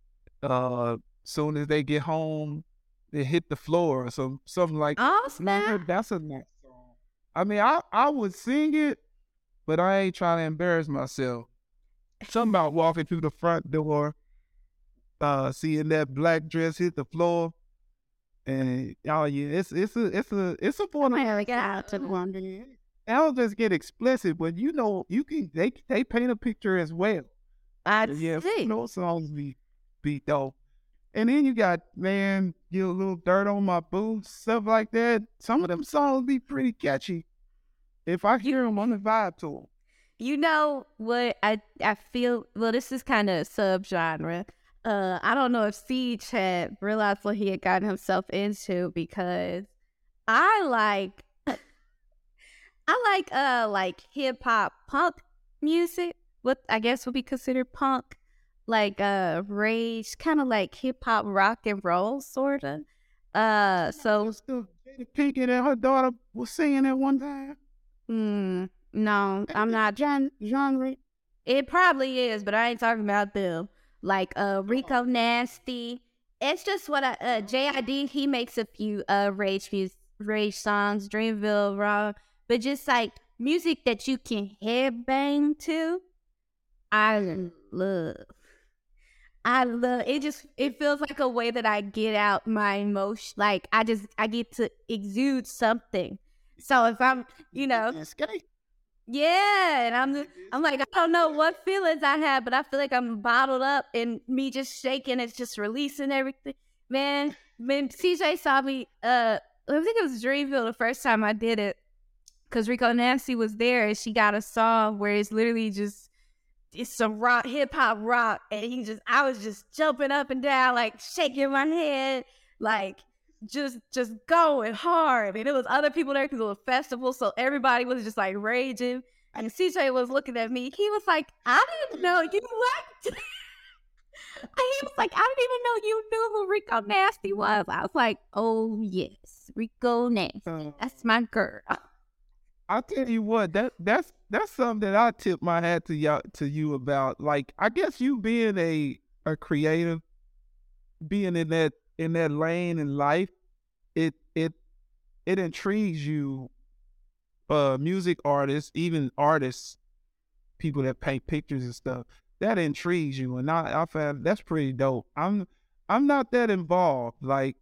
uh soon as they get home, they hit the floor or some something like. Oh, snap. That's a nice song. I mean, I I would sing it, but I ain't trying to embarrass myself. Something about walking through the front door, uh, seeing that black dress hit the floor, and oh yeah, it's it's a it's a it's a point. Gonna get out to London. I don't just get explicit, but you know, you can they they paint a picture as well. I Yeah, see. you know, songs be be dope. And then you got man, get a little dirt on my boots, stuff like that. Some of them songs be pretty catchy. If I hear him, I'm the vibe to them. You know what I I feel well this is kind of a subgenre. Uh I don't know if CJ had realized what he had gotten himself into because I like I like uh like hip hop punk music. What I guess would be considered punk. Like uh rage, kind of like hip hop rock and roll sorta. Uh so Jada Pinkett and her daughter was singing at one time. Mm, no, I'm not gen- genre. It probably is, but I ain't talking about them. Like uh Rico Nasty. It's just what I uh JID he makes a few uh rage mus- rage songs, Dreamville Raw, but just like music that you can headbang to. I love. I love it. Just it feels like a way that I get out my emotion. Like I just I get to exude something. So if I'm, you know, Yeah, and I'm just, I'm like I don't know what feelings I had, but I feel like I'm bottled up and me just shaking, it's just releasing everything. Man, when CJ saw me, uh, I think it was Dreamville the first time I did it, because Rico Nasty was there and she got a song where it's literally just it's some rock, hip hop rock, and he just I was just jumping up and down, like shaking my head, like just just going hard. I mean, it was other people there because it was a festival, so everybody was just like raging. And CJ was looking at me. He was like, "I didn't know you liked." he was like, "I didn't even know you knew who Rico Nasty was." I was like, "Oh yes, Rico Nasty. Uh, That's my girl." I'll tell you what, that that's that's something that I tip my hat to y'all to you about. Like, I guess you being a a creative, being in that in that lane in life, it it it intrigues you. Uh, music artists, even artists, people that paint pictures and stuff, that intrigues you, and I I found that's pretty dope. I'm I'm not that involved. Like,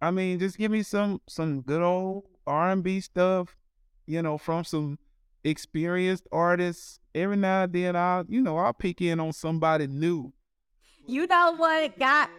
I mean, just give me some some good old R and B stuff you know, from some experienced artists. Every now and then I'll, you know, I'll pick in on somebody new. You know what got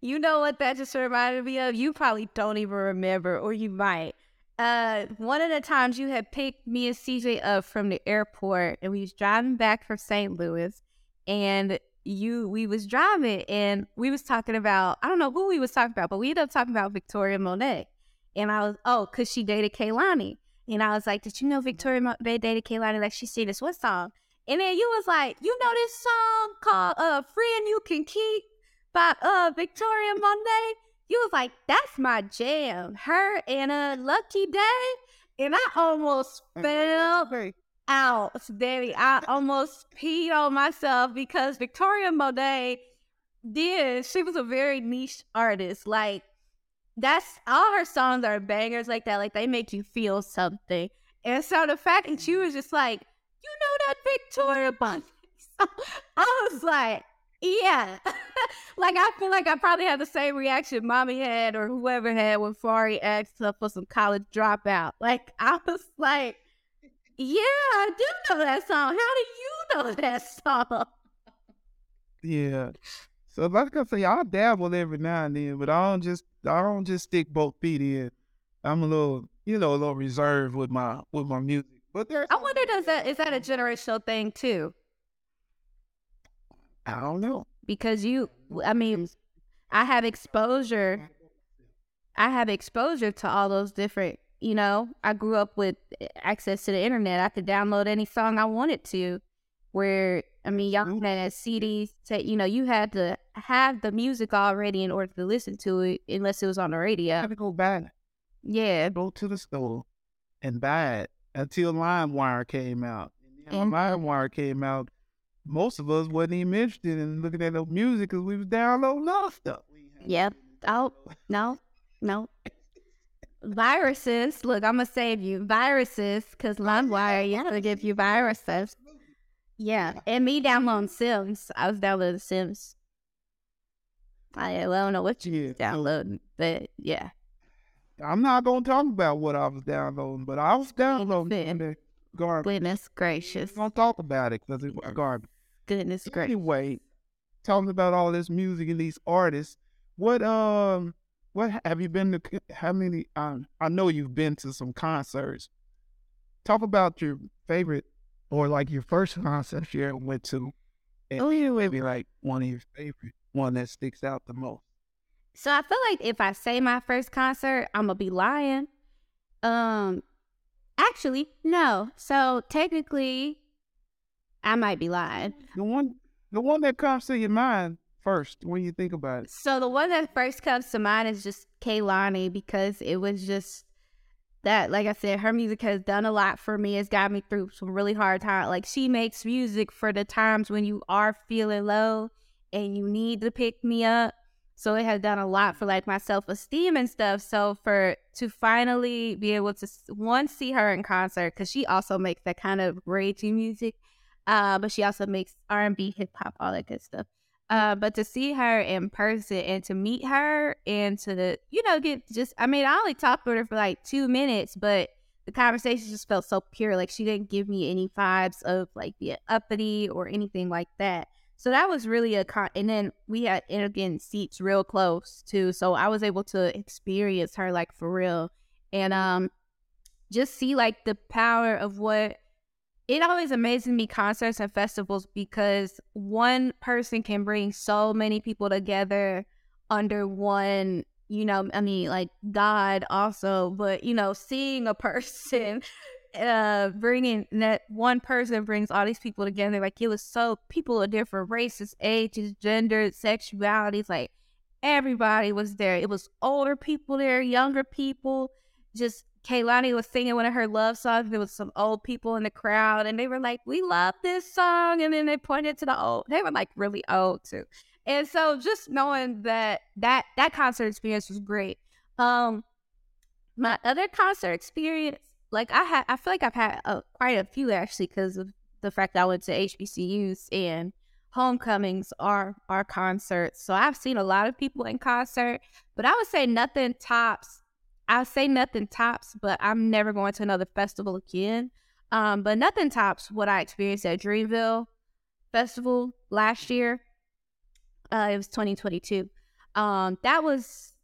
you know what that just reminded me of? You probably don't even remember, or you might. Uh one of the times you had picked me and CJ up from the airport and we was driving back from St. Louis and you we was driving and we was talking about I don't know who we was talking about, but we ended up talking about Victoria Monet. And I was oh, cause she dated Kehlani. And I was like, Did you know Victoria Mo- they dated Kehlani? Like she seen this one song. And then you was like, you know this song called uh Friend You Can Keep by uh Victoria Monet? You was like, that's my jam. Her and a Lucky Day. And I almost fell out, baby. I almost peed on myself because Victoria Monet did. She was a very niche artist. Like that's all her songs are bangers like that. Like they make you feel something. And so the fact that she was just like, you know that Victoria Monet. song?" I was like, yeah. like I feel like I probably had the same reaction mommy had or whoever had when Fari asked her for some college dropout. Like I was like, yeah, I do know that song. How do you know that song? yeah. So like I say, I'll dabble every now and then, but I don't just I don't just stick both feet in. I'm a little, you know, a little reserved with my with my music. But there's I wonder does that is that a generational thing too? I don't know. Because you I mean I have exposure I have exposure to all those different you know, I grew up with access to the internet. I could download any song I wanted to. Where I mean, y'all Mhm. had CDs. To, you know, you had to have the music already in order to listen to it, unless it was on the radio. I had to go back, Yeah, go to the store and buy it until LimeWire came out. And LimeWire came out. Most of us wasn't even interested in looking at no music because we was downloading other stuff. Yep. Oh no, no. Viruses. Look, I'm gonna save you. Viruses, cause LimeWire, yeah, they give you viruses. Yeah, and me downloading Sims. I was downloading Sims. I, well, I don't know what you Yeah. downloading, but yeah. I'm not gonna talk about what I was downloading, but I was downloading Fair. some of garbage. Goodness gracious. I'm gonna talk about it because it was garbage. Goodness gracious. Anyway, talking about all this music and these artists, what um, what have you been to? How many? Um, I know you've been to some concerts. Talk about your favorite or like your first concert you ever went to. And Oh, yeah, maybe like one of your favorite, one that sticks out the most. So I feel like if I say my first concert, I'm gonna be lying. Um, actually, no. So technically, I might be lying. The one, the one that comes to your mind first when you think about it. So the one that first comes to mind is just Kehlani because it was just that, like I said, her music has done a lot for me. It's got me through some really hard times. Like she makes music for the times when you are feeling low and you need to pick me up. So it has done a lot for like my self esteem and stuff. So for to finally be able to one see her in concert because she also makes that kind of ragey music, uh, but she also makes R and B, hip hop, all that good stuff. Uh, but to see her in person and to meet her and to you know get just I mean I only talked with her for like two minutes, but the conversation just felt so pure. Like she didn't give me any vibes of like the uppity or anything like that. So that was really a con. And then we had ended seats real close too. So I was able to experience her like for real, and um, just see like the power of what. It always amazes me concerts and festivals because one person can bring so many people together under one you know, I mean, like God also, but you know, seeing a person, uh, bringing that one person brings all these people together. Like it was so people of different races, ages, genders, sexualities. Like everybody was there. It was older people there, younger people. Just Kehlani was singing one of her love songs. There was some old people in the crowd, and they were like, "We love this song." And then they pointed to the old. They were like really old too. And so just knowing that that that concert experience was great. Um, my other concert experience, like I had, I feel like I've had uh, quite a few actually because of the fact that I went to HBCUs and homecomings are are concerts. So I've seen a lot of people in concert, but I would say nothing tops. I say nothing tops, but I'm never going to another festival again. Um, but nothing tops what I experienced at Dreamville Festival last year. Uh, it was 2022. Um, that was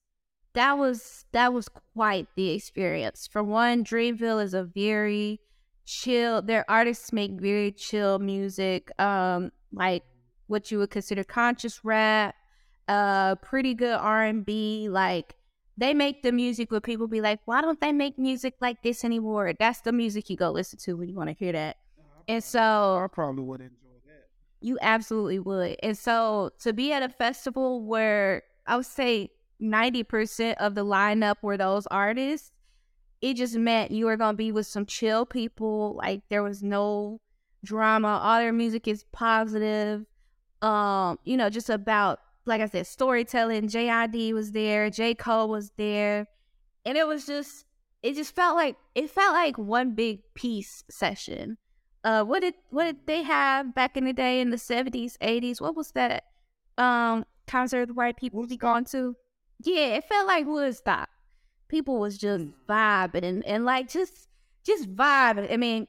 that was that was quite the experience. For one, Dreamville is a very chill. Their artists make very chill music, um, like what you would consider conscious rap, uh, pretty good R and B. Like they make the music where people be like, why don't they make music like this anymore? That's the music you go listen to when you want to hear that. And so I probably would enjoy that. you absolutely would. And so to be at a festival where I would say 90% of the lineup were those artists, it just meant you were going to be with some chill people. Like there was no drama. All their music is positive. Um, you know, just about, like I said, storytelling. JID was there, J. Cole was there. And it was just, it just felt like, it felt like one big peace session uh what did what did they have back in the day in the 70s 80s what was that um concert white people be going to yeah it felt like woodstock people was just vibing and, and like just just vibing i mean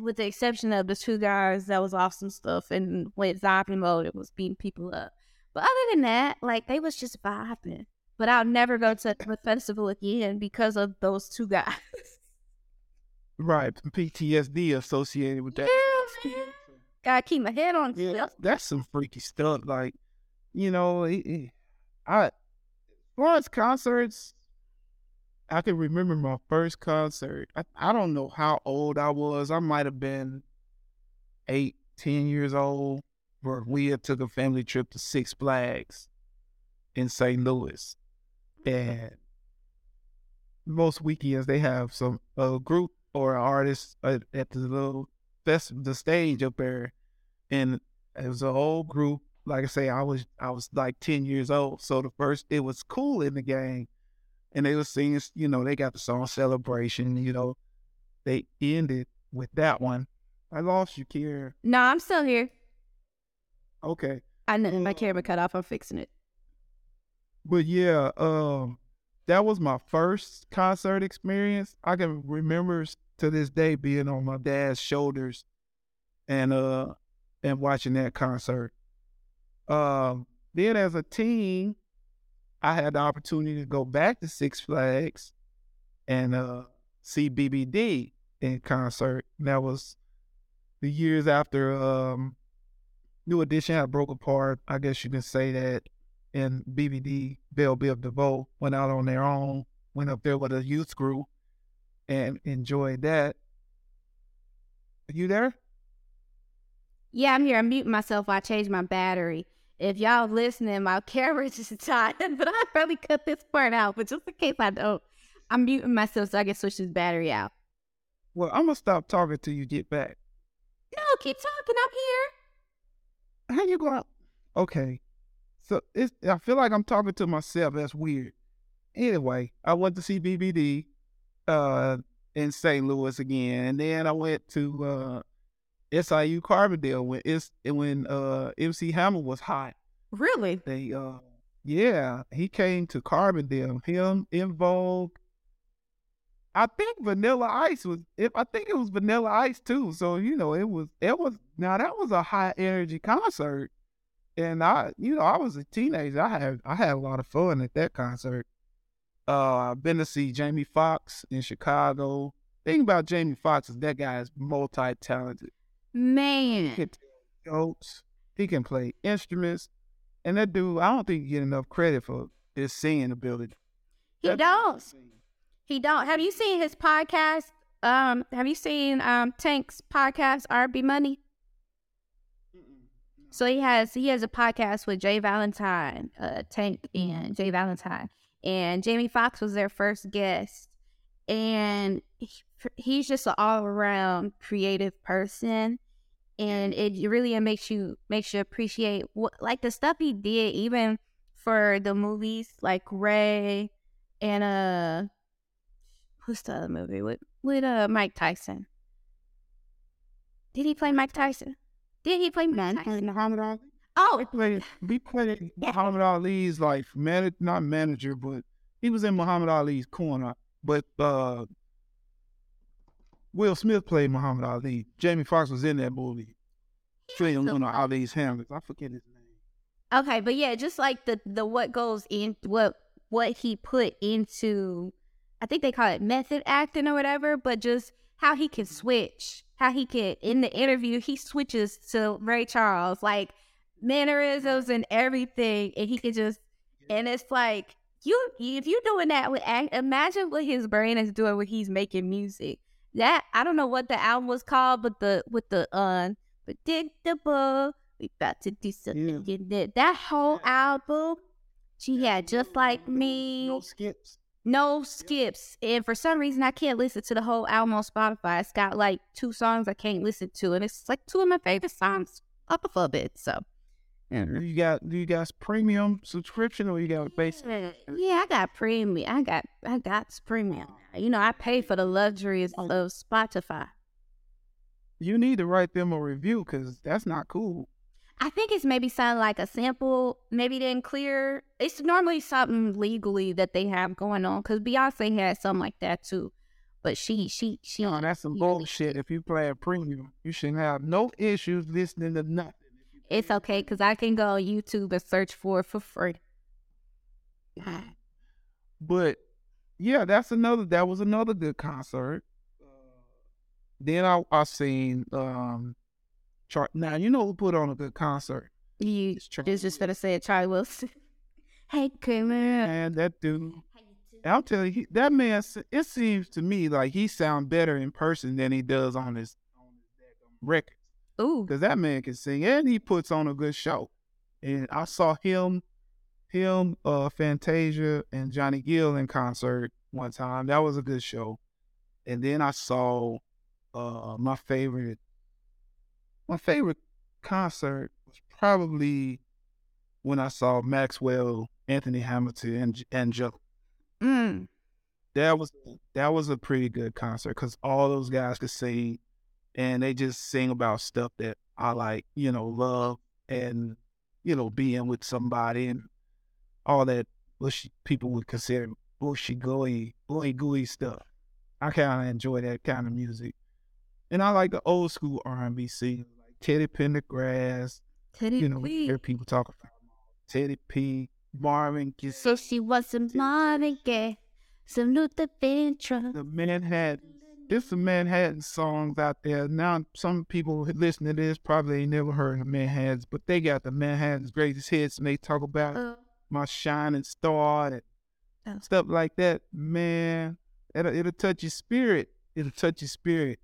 with the exception of the two guys that was off some stuff and with zombie mode it was beating people up but other than that like they was just vibing but i'll never go to a festival again because of those two guys Right, PTSD associated with that. Yeah, Gotta keep my head on. Yeah, that's, that's some freaky stuff. Like, you know, it, it, I, as concerts, I can remember my first concert. I, I don't know how old I was. I might have been eight, ten years old. Where we took a family trip to Six Flags in St. Louis, and most weekends they have some a group or an artist at, at the little fest, the stage up there, and it was a whole group. Like I say, I was I was like ten years old, so the first it was Kool and the Gang, and they were singing. You know, they got the song "Celebration." You know, they ended with that one. I lost you, Kier. No, I'm still here. Okay. I know my camera cut off. I'm fixing it. But yeah, um, that was my first concert experience. I can remember to this day being on my dad's shoulders and uh and watching that concert. Um, then as a teen, I had the opportunity to go back to Six Flags and uh, see BBD in concert. And that was the years after um, New Edition had broke apart. I guess you can say that and BBD, Bell Biv DeVoe, went out on their own, went up there with a youth group and enjoyed that. Are you there? Yeah, I'm here. I'm muting myself while I change my battery. If y'all listening, my camera's just tied, but I probably cut this part out. But just in case I don't, I'm muting myself so I can switch this battery out. Well, I'm gonna stop talking till you get back. No, keep talking. I'm here. How you going? Okay. So it's I feel like I'm talking to myself. That's weird. Anyway, I went to see BBD uh, in St. Louis again, and then I went to uh, SIU Carbondale when it's when uh, MC Hammer was hot. Really? They uh, yeah, he came to Carbondale. Him, En Vogue, I think Vanilla Ice was. If I think it was Vanilla Ice too. So you know, it was. It was. Now that was a high energy concert, and I, you know, I was a teenager. I had I had a lot of fun at that concert. Uh, I've been to see Jamie Foxx in Chicago. Thing about Jamie Foxx is that guy is multi talented. Man. He can tell jokes. He can play instruments, and that dude, I don't think he get enough credit for his singing ability. He That dude can sing. He don't. Have you seen his podcast? Um, have you seen um Tank's podcast, RB Money? So he has he has a podcast with Jay Valentine, uh, Tank and Jay Valentine, and Jamie Foxx was their first guest, and he- he's just an all around creative person, and it really makes you makes you appreciate what like the stuff he did even for the movies like Ray and uh what's the other movie with with uh Mike Tyson? Did he play Mike Tyson? Did he play Mike Tyson? Muhammad Ali. Oh, He played. He played Muhammad Ali's like man, not manager, but he was in Muhammad Ali's corner. But uh, Will Smith played Muhammad Ali. Jamie Foxx was in that movie. Playing one of Ali's handlers. I forget his name. okay, but yeah, just like the the what goes in what what he put into, I think they call it method acting or whatever. But just how he can switch, how he can in the interview he switches to Ray Charles like mannerisms and everything, and he can just and it's like you if you're doing that with act, imagine what his brain is doing when he's making music. That I don't know what the album was called, but the with the uh, unpredictable, we about to do something. did. That whole album, she had just like me, No skips. No skips, and for some reason I can't listen to the whole album on Spotify. It's got like two songs I can't listen to, and it's like two of my favorite songs up a little bit. So Do you got do you guys premium subscription or you got basic? Yeah, I got premium. I got I got premium. You know, I pay for the luxuries of Spotify. You need to write them a review because that's not cool. I think it's maybe something like a sample, maybe didn't clear. It's normally something legally that they have going on because Beyonce had something like that too. But she, she, she. No, that's some bullshit. If you play a premium, you shouldn't have no issues listening to nothing. It's okay because I can go on YouTube and search for it for free. But yeah, that's another. That was another good concert. Then I I seen um, Char- now you know who put on a good concert. You It's Charlie just gonna say it, Charlie Wilson. hey, come And that dude, I'll tell you, he- that man. It seems to me like he sound better in person than he does on his on his record. Ooh, Because that man can sing and he puts on a good show. And I saw him, him, uh, Fantasia, and Johnny Gill in concert one time. That was a good show. And then I saw uh my favorite my favorite concert was probably when I saw Maxwell, Anthony Hamilton, and and Joe. mm. That was that was a pretty good concert because all those guys could sing, and they just sing about stuff that I like, you know, love and you know being with somebody and all that bushy people would consider bushy gooey, gooey gooey stuff. I kind of enjoy that kind of music, and I like the old school R and B singers Teddy Pendergrass. Teddy You know, P. hear people talk about Teddy P, Marvin Gaye, So she was some Marvin Gaye, some Luther Vandross. the Manhattan. There's some Manhattan songs out there. Now, some people who listen to this probably ain't never heard of Manhattan's, but they got the Manhattan's greatest hits, and they talk about Uh, my shining star and Oh. stuff like that. Man, it'll, it'll touch your spirit. It'll touch your spirit.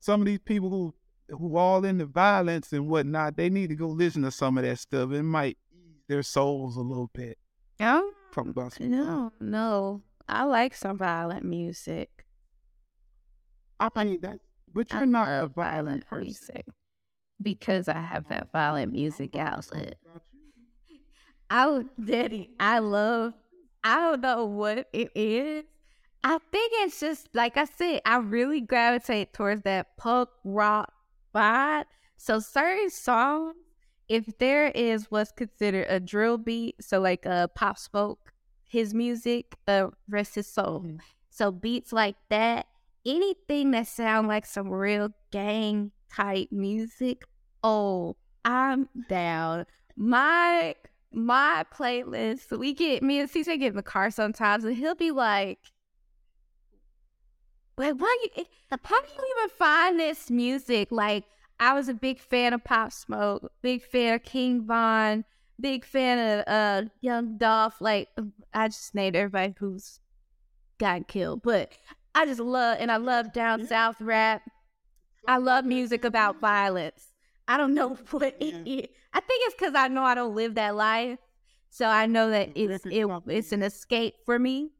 Some of these people who who all into violence and whatnot, they need to go listen to some of that stuff. It might ease their souls a little bit. oh, no, no. I like some violent music. I think that, but you're not a violent person. music because I have that violent music outlet. I would, oh, Daddy, I love, I don't know what it is. I think it's just, like I said, I really gravitate towards that punk rock vibe. So certain songs, if there is what's considered a drill beat, so like a Pop Smoke, his music, uh, rest his soul. So beats like that, anything that sound like some real gang type music, oh, I'm down. My my playlist, we get me and CJ get in the car sometimes and he'll be like, Wait, why you how do you even find this music? Like I was a big fan of Pop Smoke, big fan of King Von, big fan of uh Young Dolph. Like I just named everybody who's got killed, but I just love and I love down south rap. I love music about violence. I don't know what it is. I think it's because I know I don't live that life, so I know that it's it, it's an escape for me.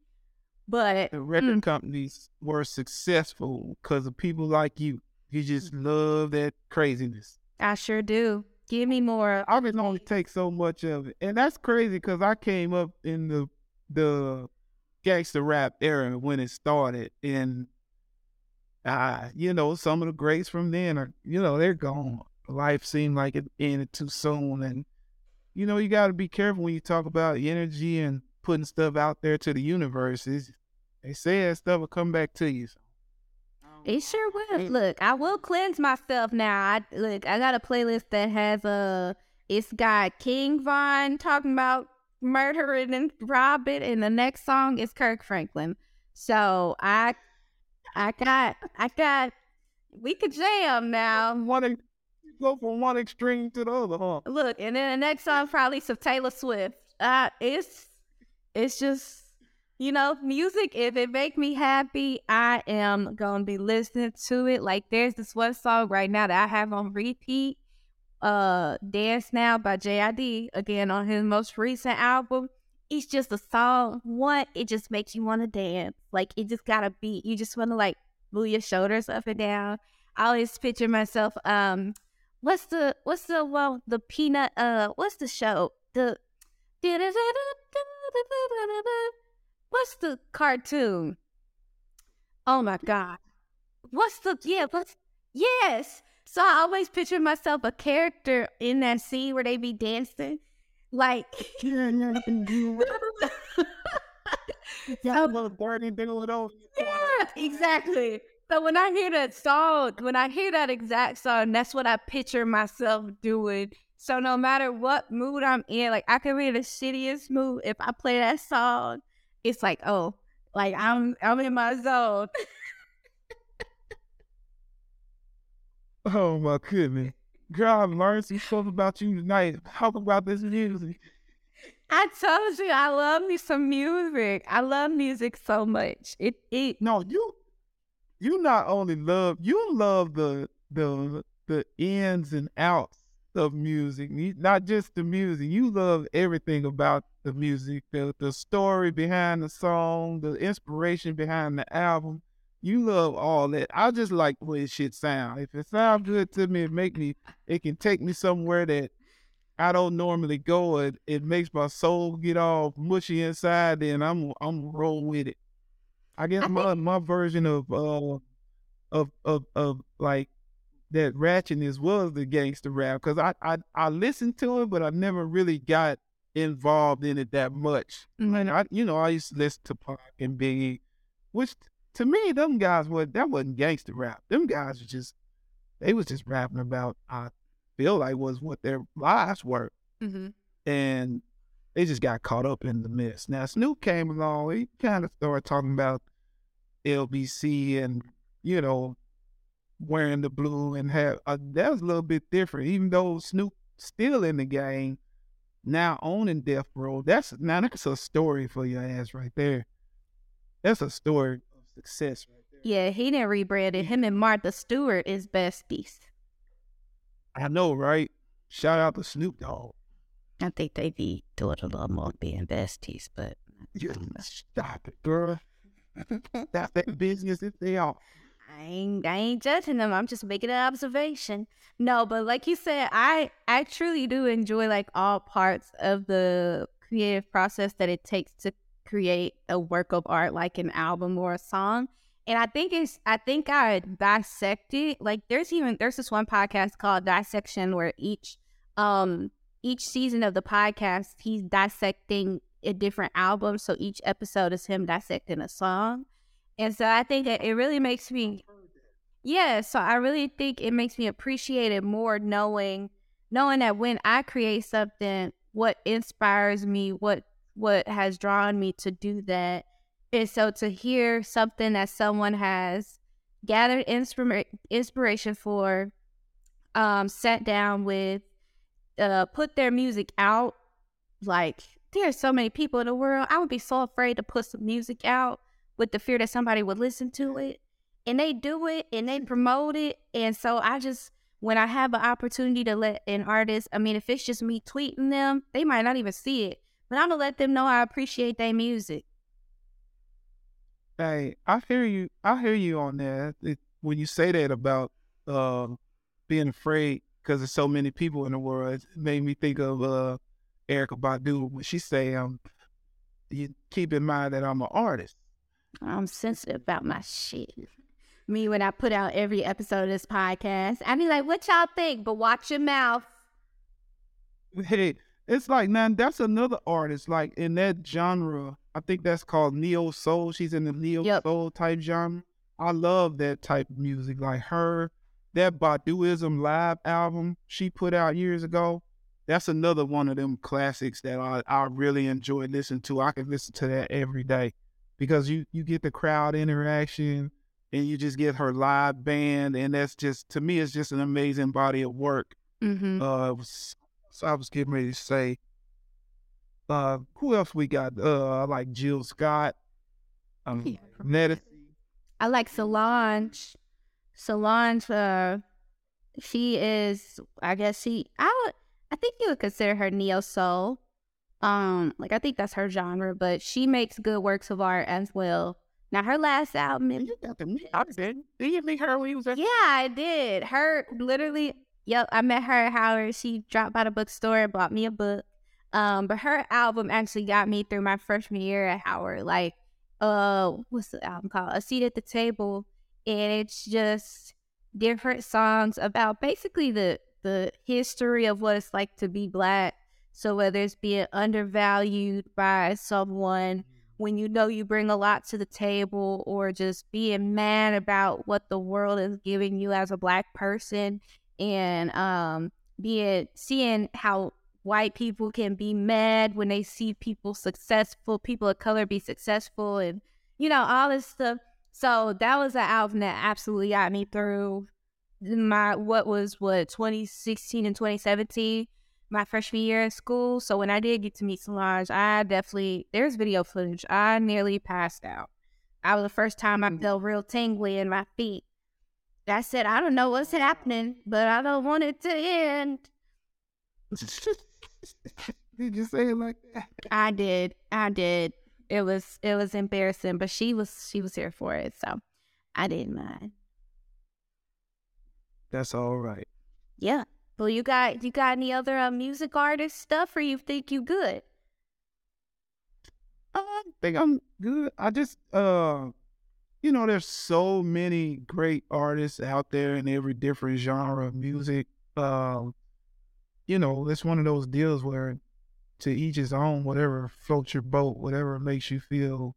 But the record mm, companies were successful because of people like you. You just love that craziness. I sure do. Give me more. I can only take so much of it, and that's crazy because I came up in the the gangster rap era when it started, and uh, you know, some of the greats from then are, you know, they're gone. Life seemed like it ended too soon, and you know, you got to be careful when you talk about energy and putting stuff out there to the universe. It's, they say that stuff will come back to you. So. It sure will. Look, I will cleanse myself now. I look, I got a playlist that has a. It's got King Von talking about murdering and robbing, and the next song is Kirk Franklin. So I, I got, I got. We could jam now. One go from one extreme to the other, huh? Look, and then the next song probably some Taylor Swift. Uh, it's, it's just you know, music, if it make me happy, I am gonna be listening to it. Like there's this one song right now that I have on repeat. Uh Dance Now by JID, again on his most recent album. It's just a song. One, it just makes you want to dance. Like it just got a beat. You just want to like move your shoulders up and down. I always picture myself, um, what's the what's the well the peanut uh what's the show? The what's the cartoon? Oh my god. What's the yeah, what's yes. So I always picture myself a character in that scene where they be dancing. Like yeah, exactly. So when I hear that song, when I hear that exact song, that's what I picture myself doing. So no matter what mood I'm in, like I can be in the shittiest mood if I play that song it's like, oh, like I'm I'm in my zone. oh my goodness. Girl, I learned some stuff about you tonight. Talk about this music. I told you I love me some music. I love music so much. It it No, you you not only love you love the the the ins and outs of music, not just the music. You love everything about the music, the the story behind the song, the inspiration behind the album. You love all that. I just like the way shit sound. If it sounds good to me, it make me. It can take me somewhere that I don't normally go. It it makes my soul get all mushy inside. Then I'm I'm roll with it. I guess my my version of uh of of of like that ratchetness was the gangster rap because I, I I listened to it, but I never really got involved in it that much. Mm-hmm. And I, you know, I used to listen to Pac and Biggie, which to me, them guys were that wasn't gangster rap. Them guys were just they was just rapping about I feel like was what their lives were, mm-hmm. and they just got caught up in the mess. Now Snoop came along, he kind of started talking about LBC and you know wearing the blue and have uh, that was a little bit different. Even though Snoop still in the game, now owning Death Row, that's now that's a story for your ass right there. That's a story of success right there. Yeah, he didn't rebrand it. Him and Martha Stewart is besties. I know, right? Shout out to Snoop Dogg. I think they be doing a little more being besties, but you stop it, girl. that's that business if they are. I ain't, I ain't judging them. I'm just making an observation. No, but like you said, I I truly do enjoy like all parts of the creative process that it takes to create a work of art, like an album or a song. And I think it's I think I dissected like there's even there's this one podcast called Dissection where each um each season of the podcast he's dissecting a different album. So each episode is him dissecting a song. And so I think that it really makes me yeah, so I really think it makes me appreciate it more knowing knowing that when I create something, what inspires me, what what has drawn me to do that. And so to hear something that someone has gathered inspira- inspiration for, um, sat down with, uh, put their music out. Like, there's so many people in the world. I would be so afraid to put some music out with the fear that somebody would listen to it. And they do it and they promote it. And so I just, when I have an opportunity to let an artist, I mean, if it's just me tweeting them, they might not even see it, but I'm gonna let them know I appreciate their music. Hey, I hear you. I hear you on that. It, when you say that about uh, being afraid because there's so many people in the world, it made me think of uh, Erykah Badu when she say, um, "You keep in mind that I'm an artist." I'm sensitive about my shit. Me when I put out every episode of this podcast, I be like, "What y'all think?" But watch your mouth. Hey, it's like man, that's another artist like in that genre I think that's called neo soul. She's in the neo yep. soul type genre. I love that type of music. Like her, that Baduizm live album she put out years ago. That's another one of them classics that I, I really enjoy listening to. I can listen to that every day because you you get the crowd interaction and you just get her live band and that's just to me it's just an amazing body of work. Mm-hmm. Uh, so I was getting ready to say uh, who else we got? Uh, I like Jill Scott. Um, yeah. I like Solange. Solange, uh, she is, I guess she, I would, I think you would consider her neo soul. Um, like I think that's her genre, but she makes good works of art as well. Now her last album, is, I did. Did you meet her when you was at? Yeah, I did. Her literally, yep. I met her at Howard. She dropped by the bookstore and bought me a book. Um, but her album actually got me through my freshman year at Howard. Like, uh, what's the album called? A Seat at the Table, and it's just different songs about basically the the history of what it's like to be black. So whether it's being undervalued by someone when you know you bring a lot to the table, or just being mad about what the world is giving you as a black person, and um, being seeing how white people can be mad when they see people successful, people of color be successful, and you know all this stuff. So that was an album that absolutely got me through my what was what 2016 and 2017, my freshman year at school. So when I did get to meet Solange, I definitely there's video footage. I nearly passed out. I was the first time I mm. felt real tingly in my feet. I said, I don't know what's happening, but I don't want it to end. did you say it like that? I did. I did. It was it was embarrassing, but she was she was here for it, so I didn't mind. That's all right. Yeah. Well, you got you got any other uh, music artist stuff, or you think you good? I think I'm good. I just uh, you know, there's so many great artists out there in every different genre of music. Um, you know, it's one of those deals where to each his own, whatever floats your boat, whatever makes you feel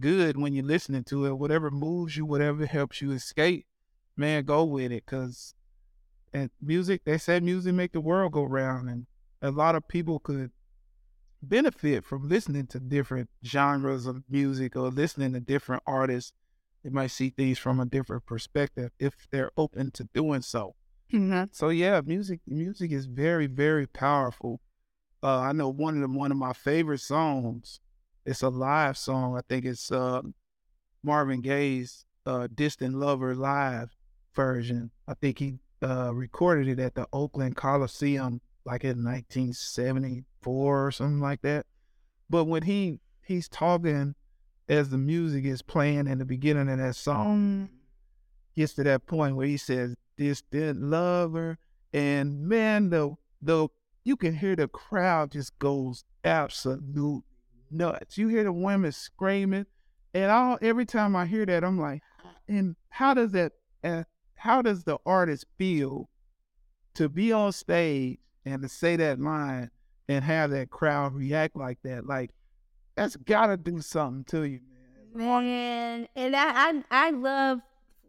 good when you're listening to it, whatever moves you, whatever helps you escape, man, go with it. Cause and music, they said music make the world go round and a lot of people could benefit from listening to different genres of music or listening to different artists. They might see things from a different perspective if they're open to doing so. Mm-hmm. So yeah, music music is very very powerful. Uh, I know one of the, one of my favorite songs. It's a live song. I think it's uh, Marvin Gaye's uh, "Distant Lover" live version. I think he uh, recorded it at the Oakland Coliseum like in 1974 or something like that. But when he he's talking as the music is playing in the beginning of that song, gets to that point where he says, distant lover. And man, the the you can hear the crowd just goes absolute nuts. You hear the women screaming, and all every time I hear that, I'm like, and how does that? How does the artist feel to be on stage and to say that line and have that crowd react like that? Like that's gotta do something to you, man. Man, and I, I I love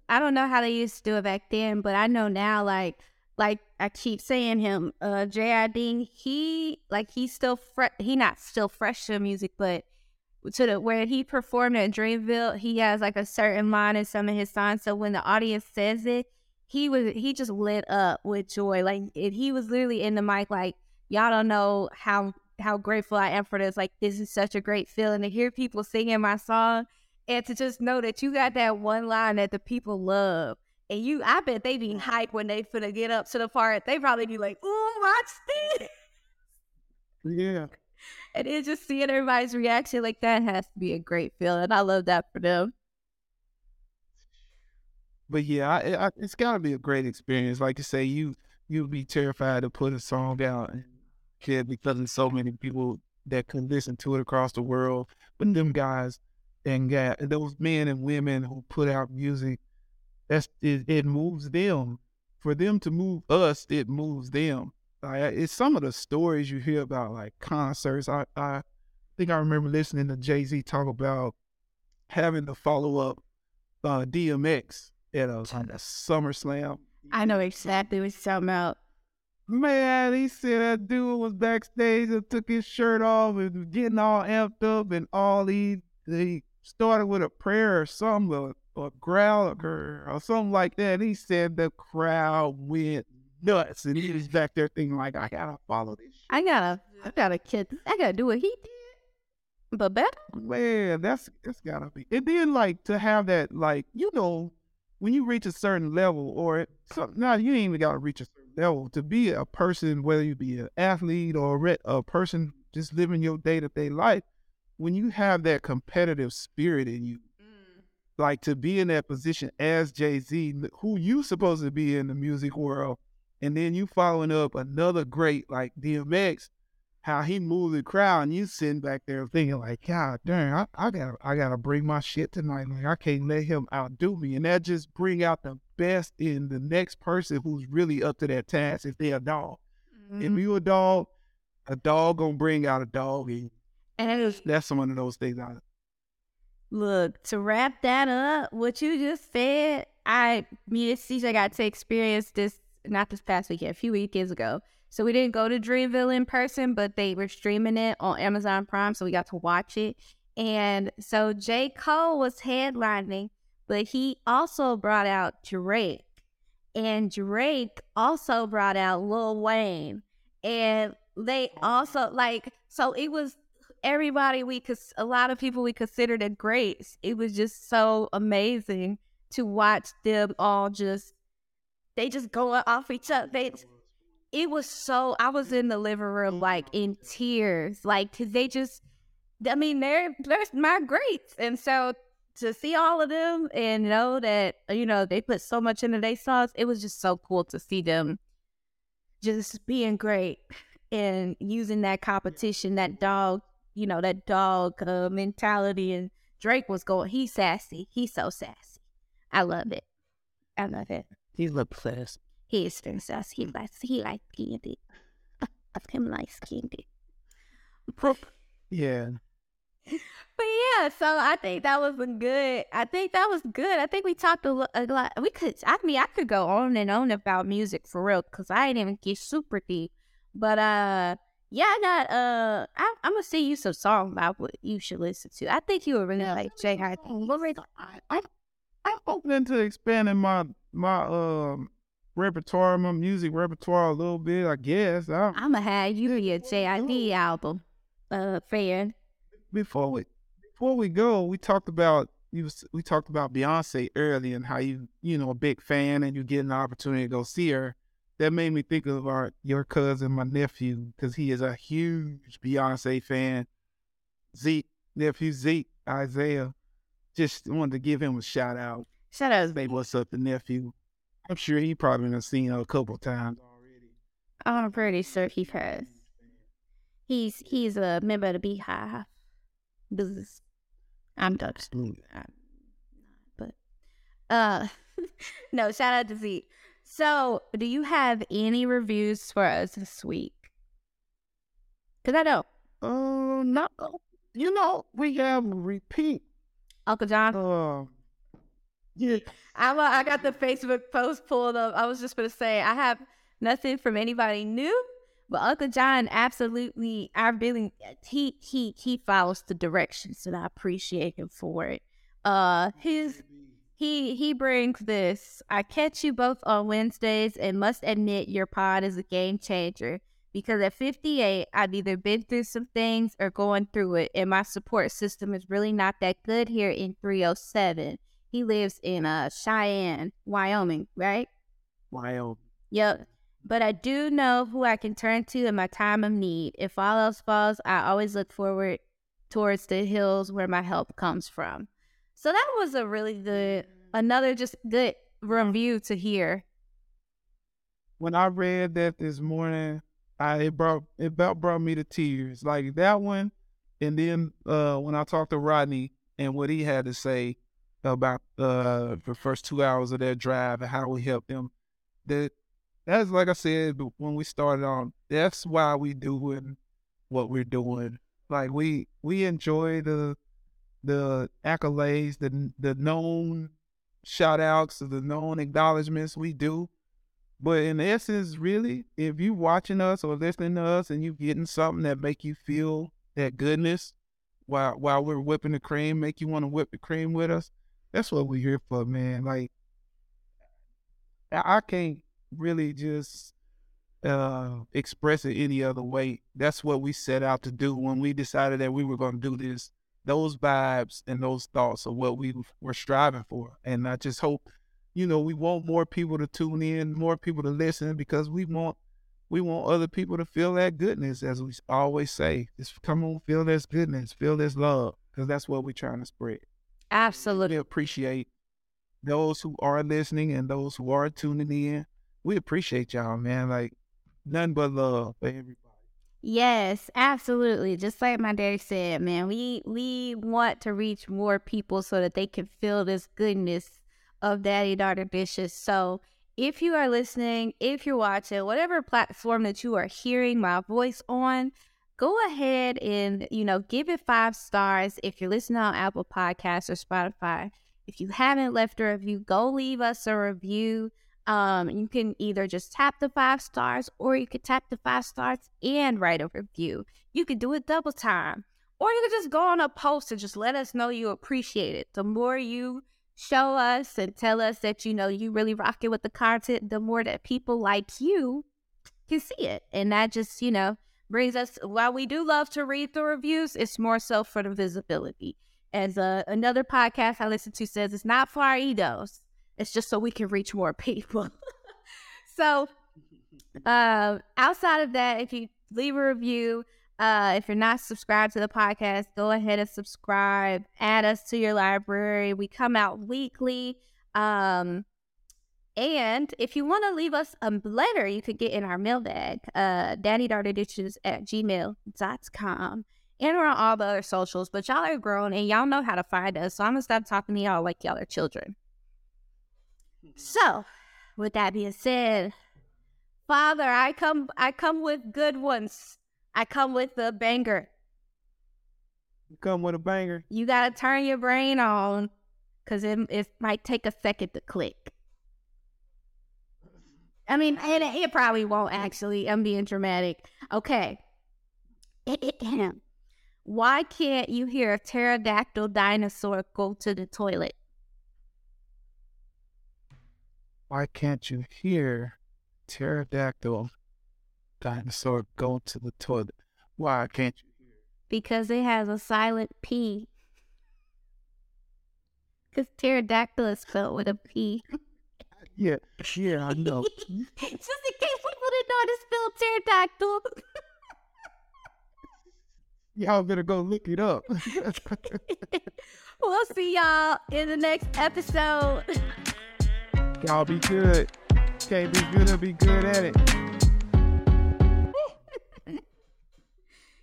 I don't know how they used to do it back then, but I know now like like I keep saying him, uh JID, he like he's still fresh he not still fresh to music, but to the where he performed at Dreamville, he has like a certain line in some of his songs. So when the audience says it, he was he just lit up with joy. Like if he was literally in the mic, like y'all don't know how how grateful I am for this. Like this is such a great feeling to hear people singing my song and to just know that you got that one line that the people love. And you, I bet they be mm. hyped when they finna get up to the part. They probably be like, "Ooh, watch this!" Yeah. And just seeing everybody's reaction like that has to be a great feeling. I love that for them. But yeah, I, I, it's got to be a great experience. Like you say, you you'd be terrified to put a song out, and because there's so many people that can listen to it across the world. But them guys and got those men and women who put out music, that's it, it moves them. For them to move us, it moves them. Like, it's some of the stories you hear about like concerts. I I think I remember listening to Jay Z talk about having to follow up uh, DMX at a, a SummerSlam. I know exactly what you're talking about. Man, he said that dude was backstage and took his shirt off and was getting all amped up and all he he started with a prayer or something or, or growl or, or something like that. And He said the crowd went nuts and he was back there thinking like I gotta follow this. Shit. I gotta, I gotta kid, I gotta do what he did, but better. Man, that's that's gotta be. And then like to have that like you know when you reach a certain level or so now you ain't even gotta reach a certain level to be a person whether you be an athlete or a, a person just living your day to day life. When you have that competitive spirit in you, mm. like to be in that position as Jay Z, who you supposed to be in the music world, and then you following up another great like DMX, how he moved the crowd, and you sitting back there thinking like, God damn, I, I gotta I gotta bring my shit tonight. Like I can't let him outdo me, and that just bring out the best in the next person who's really up to that task. If they're a dog, Mm-hmm. if you a dog, a dog gonna bring out a dog, and And it was, that's one of those things. I, look, to wrap that up, what you just said, I, me and CJ got to experience this, not this past weekend, a few weekends ago. So we didn't go to Dreamville in person, but they were streaming it on Amazon Prime, so we got to watch it. And so J. Cole was headlining, but he also brought out Drake. And Drake also brought out Lil Wayne. And they also like so it was everybody we could a lot of people we considered it greats. It was just so amazing to watch them all just they just go off each other. They it was so I was in the living room like in tears, like cause they just I mean they're they're my greats, and so to see all of them and know that you know they put so much into their songs, it was just so cool to see them just being great and using that competition, that dog, you know, that dog uh, mentality. And Drake was going, he's sassy. He's so sassy. I love it. I love it. He looked fast. He is very. He likes, he likes candy. Of him likes candy. Yeah. But yeah, so I think that was a good. I think that was good. I think we talked a, a lot. We could. I mean, I could go on and on about music for real because I didn't even get super deep. But uh, yeah, I got uh, I, I'm gonna sing you some songs about what you should listen to. I think you would really like JID. I, I, I'm open to expanding my my um repertoire, my music repertoire a little bit. I guess. I, I'm gonna have you be a JID album uh fan. before we before we go, we talked about you. was- We talked about Beyonce earlier and how you you know a big fan and you get an opportunity to go see her. That made me think of our your cousin, my nephew, because he is a huge Beyonce fan. Zeke nephew Zeke Isaiah. Just wanted to give him a shout out. Shout out. Say what's up to nephew. I'm sure he probably done seen her a couple times already. I'm pretty sure he has. He's he's a member of the BeyHive business. I'm done. But uh no, shout out to Zeke. So do you have any reviews for us this week? Cause I don't. Uh, not you know we have repeat Uncle John. Um, yeah, I'm a, I got the Facebook post pulled up. I was just gonna say I have nothing from anybody new, but Uncle John absolutely. I really he he he follows the directions, and I appreciate him for it. Uh, his he he brings this. I catch you both on Wednesdays, and must admit your pod is a game changer. Because at 58, I've either been through some things or going through it, and my support system is really not that good here in 307. He lives in uh Cheyenne, Wyoming, right? Wyoming. Yep. But I do know who I can turn to in my time of need. If all else falls, I always look forward towards the hills where my help comes from. So that was a really good, another just good review to hear. When I read that this morning, I it brought it about brought me to tears. Like that one, and then uh when I talked to Rodney and what he had to say about uh the first two hours of their drive and how we helped them. That that's like I said when we started on. That's why we doing what we're doing. Like we we enjoy the the accolades, the the known shout outs, the known acknowledgments we do. But in essence, really, if you watching us or listening to us and you getting something that make you feel that goodness while while we're whipping the cream, make you want to whip the cream with us, that's what we're here for, man. Like I, can't really just uh express it any other way. That's what we set out to do when we decided that we were gonna do this. Those vibes and those thoughts are what we were striving for. And I just hope you know, we want more people to tune in, more people to listen because we want we want other people to feel that goodness, as we always say. Just come on, feel this goodness, feel this love, because that's what we're trying to spread. Absolutely. We appreciate those who are listening and those who are tuning in. We appreciate y'all, man. Like nothing but love for everybody. Yes, absolutely. Just like my daddy said, man, we we want to reach more people so that they can feel this goodness of Daddy Daughter Dishes. So if you are listening, if you're watching, whatever platform that you are hearing my voice on, go ahead and, you know, give it five stars if you're listening on Apple Podcasts or Spotify. If you haven't left a review, go leave us a review. Um, you can either just tap the five stars or you could tap the five stars and write a review. You could do it double time. Or you could just go on a post and just let us know you appreciate it. The more you show us and tell us that you know you really rock it with the content, the more that people like you can see it. And that just, you know, brings us while we do love to read the reviews, it's more so for the visibility. As uh, another podcast I listen to says, it's not for our egos. It's just so we can reach more people. so, uh, outside of that, if you leave a review, uh, if you're not subscribed to the podcast, go ahead and subscribe. Add us to your library. We come out weekly. Um, and if you want to leave us a letter, you could get in our mailbag, uh, daddydaughterDishes at gmail.com. And we're on all the other socials, but y'all are grown and y'all know how to find us. So I'm going to stop talking to y'all like y'all are children. So, with that being said, Father, I come I come with good ones. I come with the banger. You come with a banger. You gotta turn your brain on, cause it it might take a second to click. I mean, it, it probably won't actually. I'm being dramatic. Okay. Why can't you hear a pterodactyl dinosaur go to the toilet? Why can't you hear pterodactyl dinosaur go to the toilet. Why can't you hear? Because it has a silent P. Because pterodactyl is spelled with a P. yeah, yeah, I know. Just in case people didn't know how to spell pterodactyl. y'all better go look it up. we'll see y'all in the next episode. Y'all be good. Can't be good or be good at it.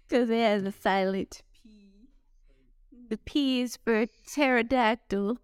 Because it has a silent P. The P is for pterodactyl.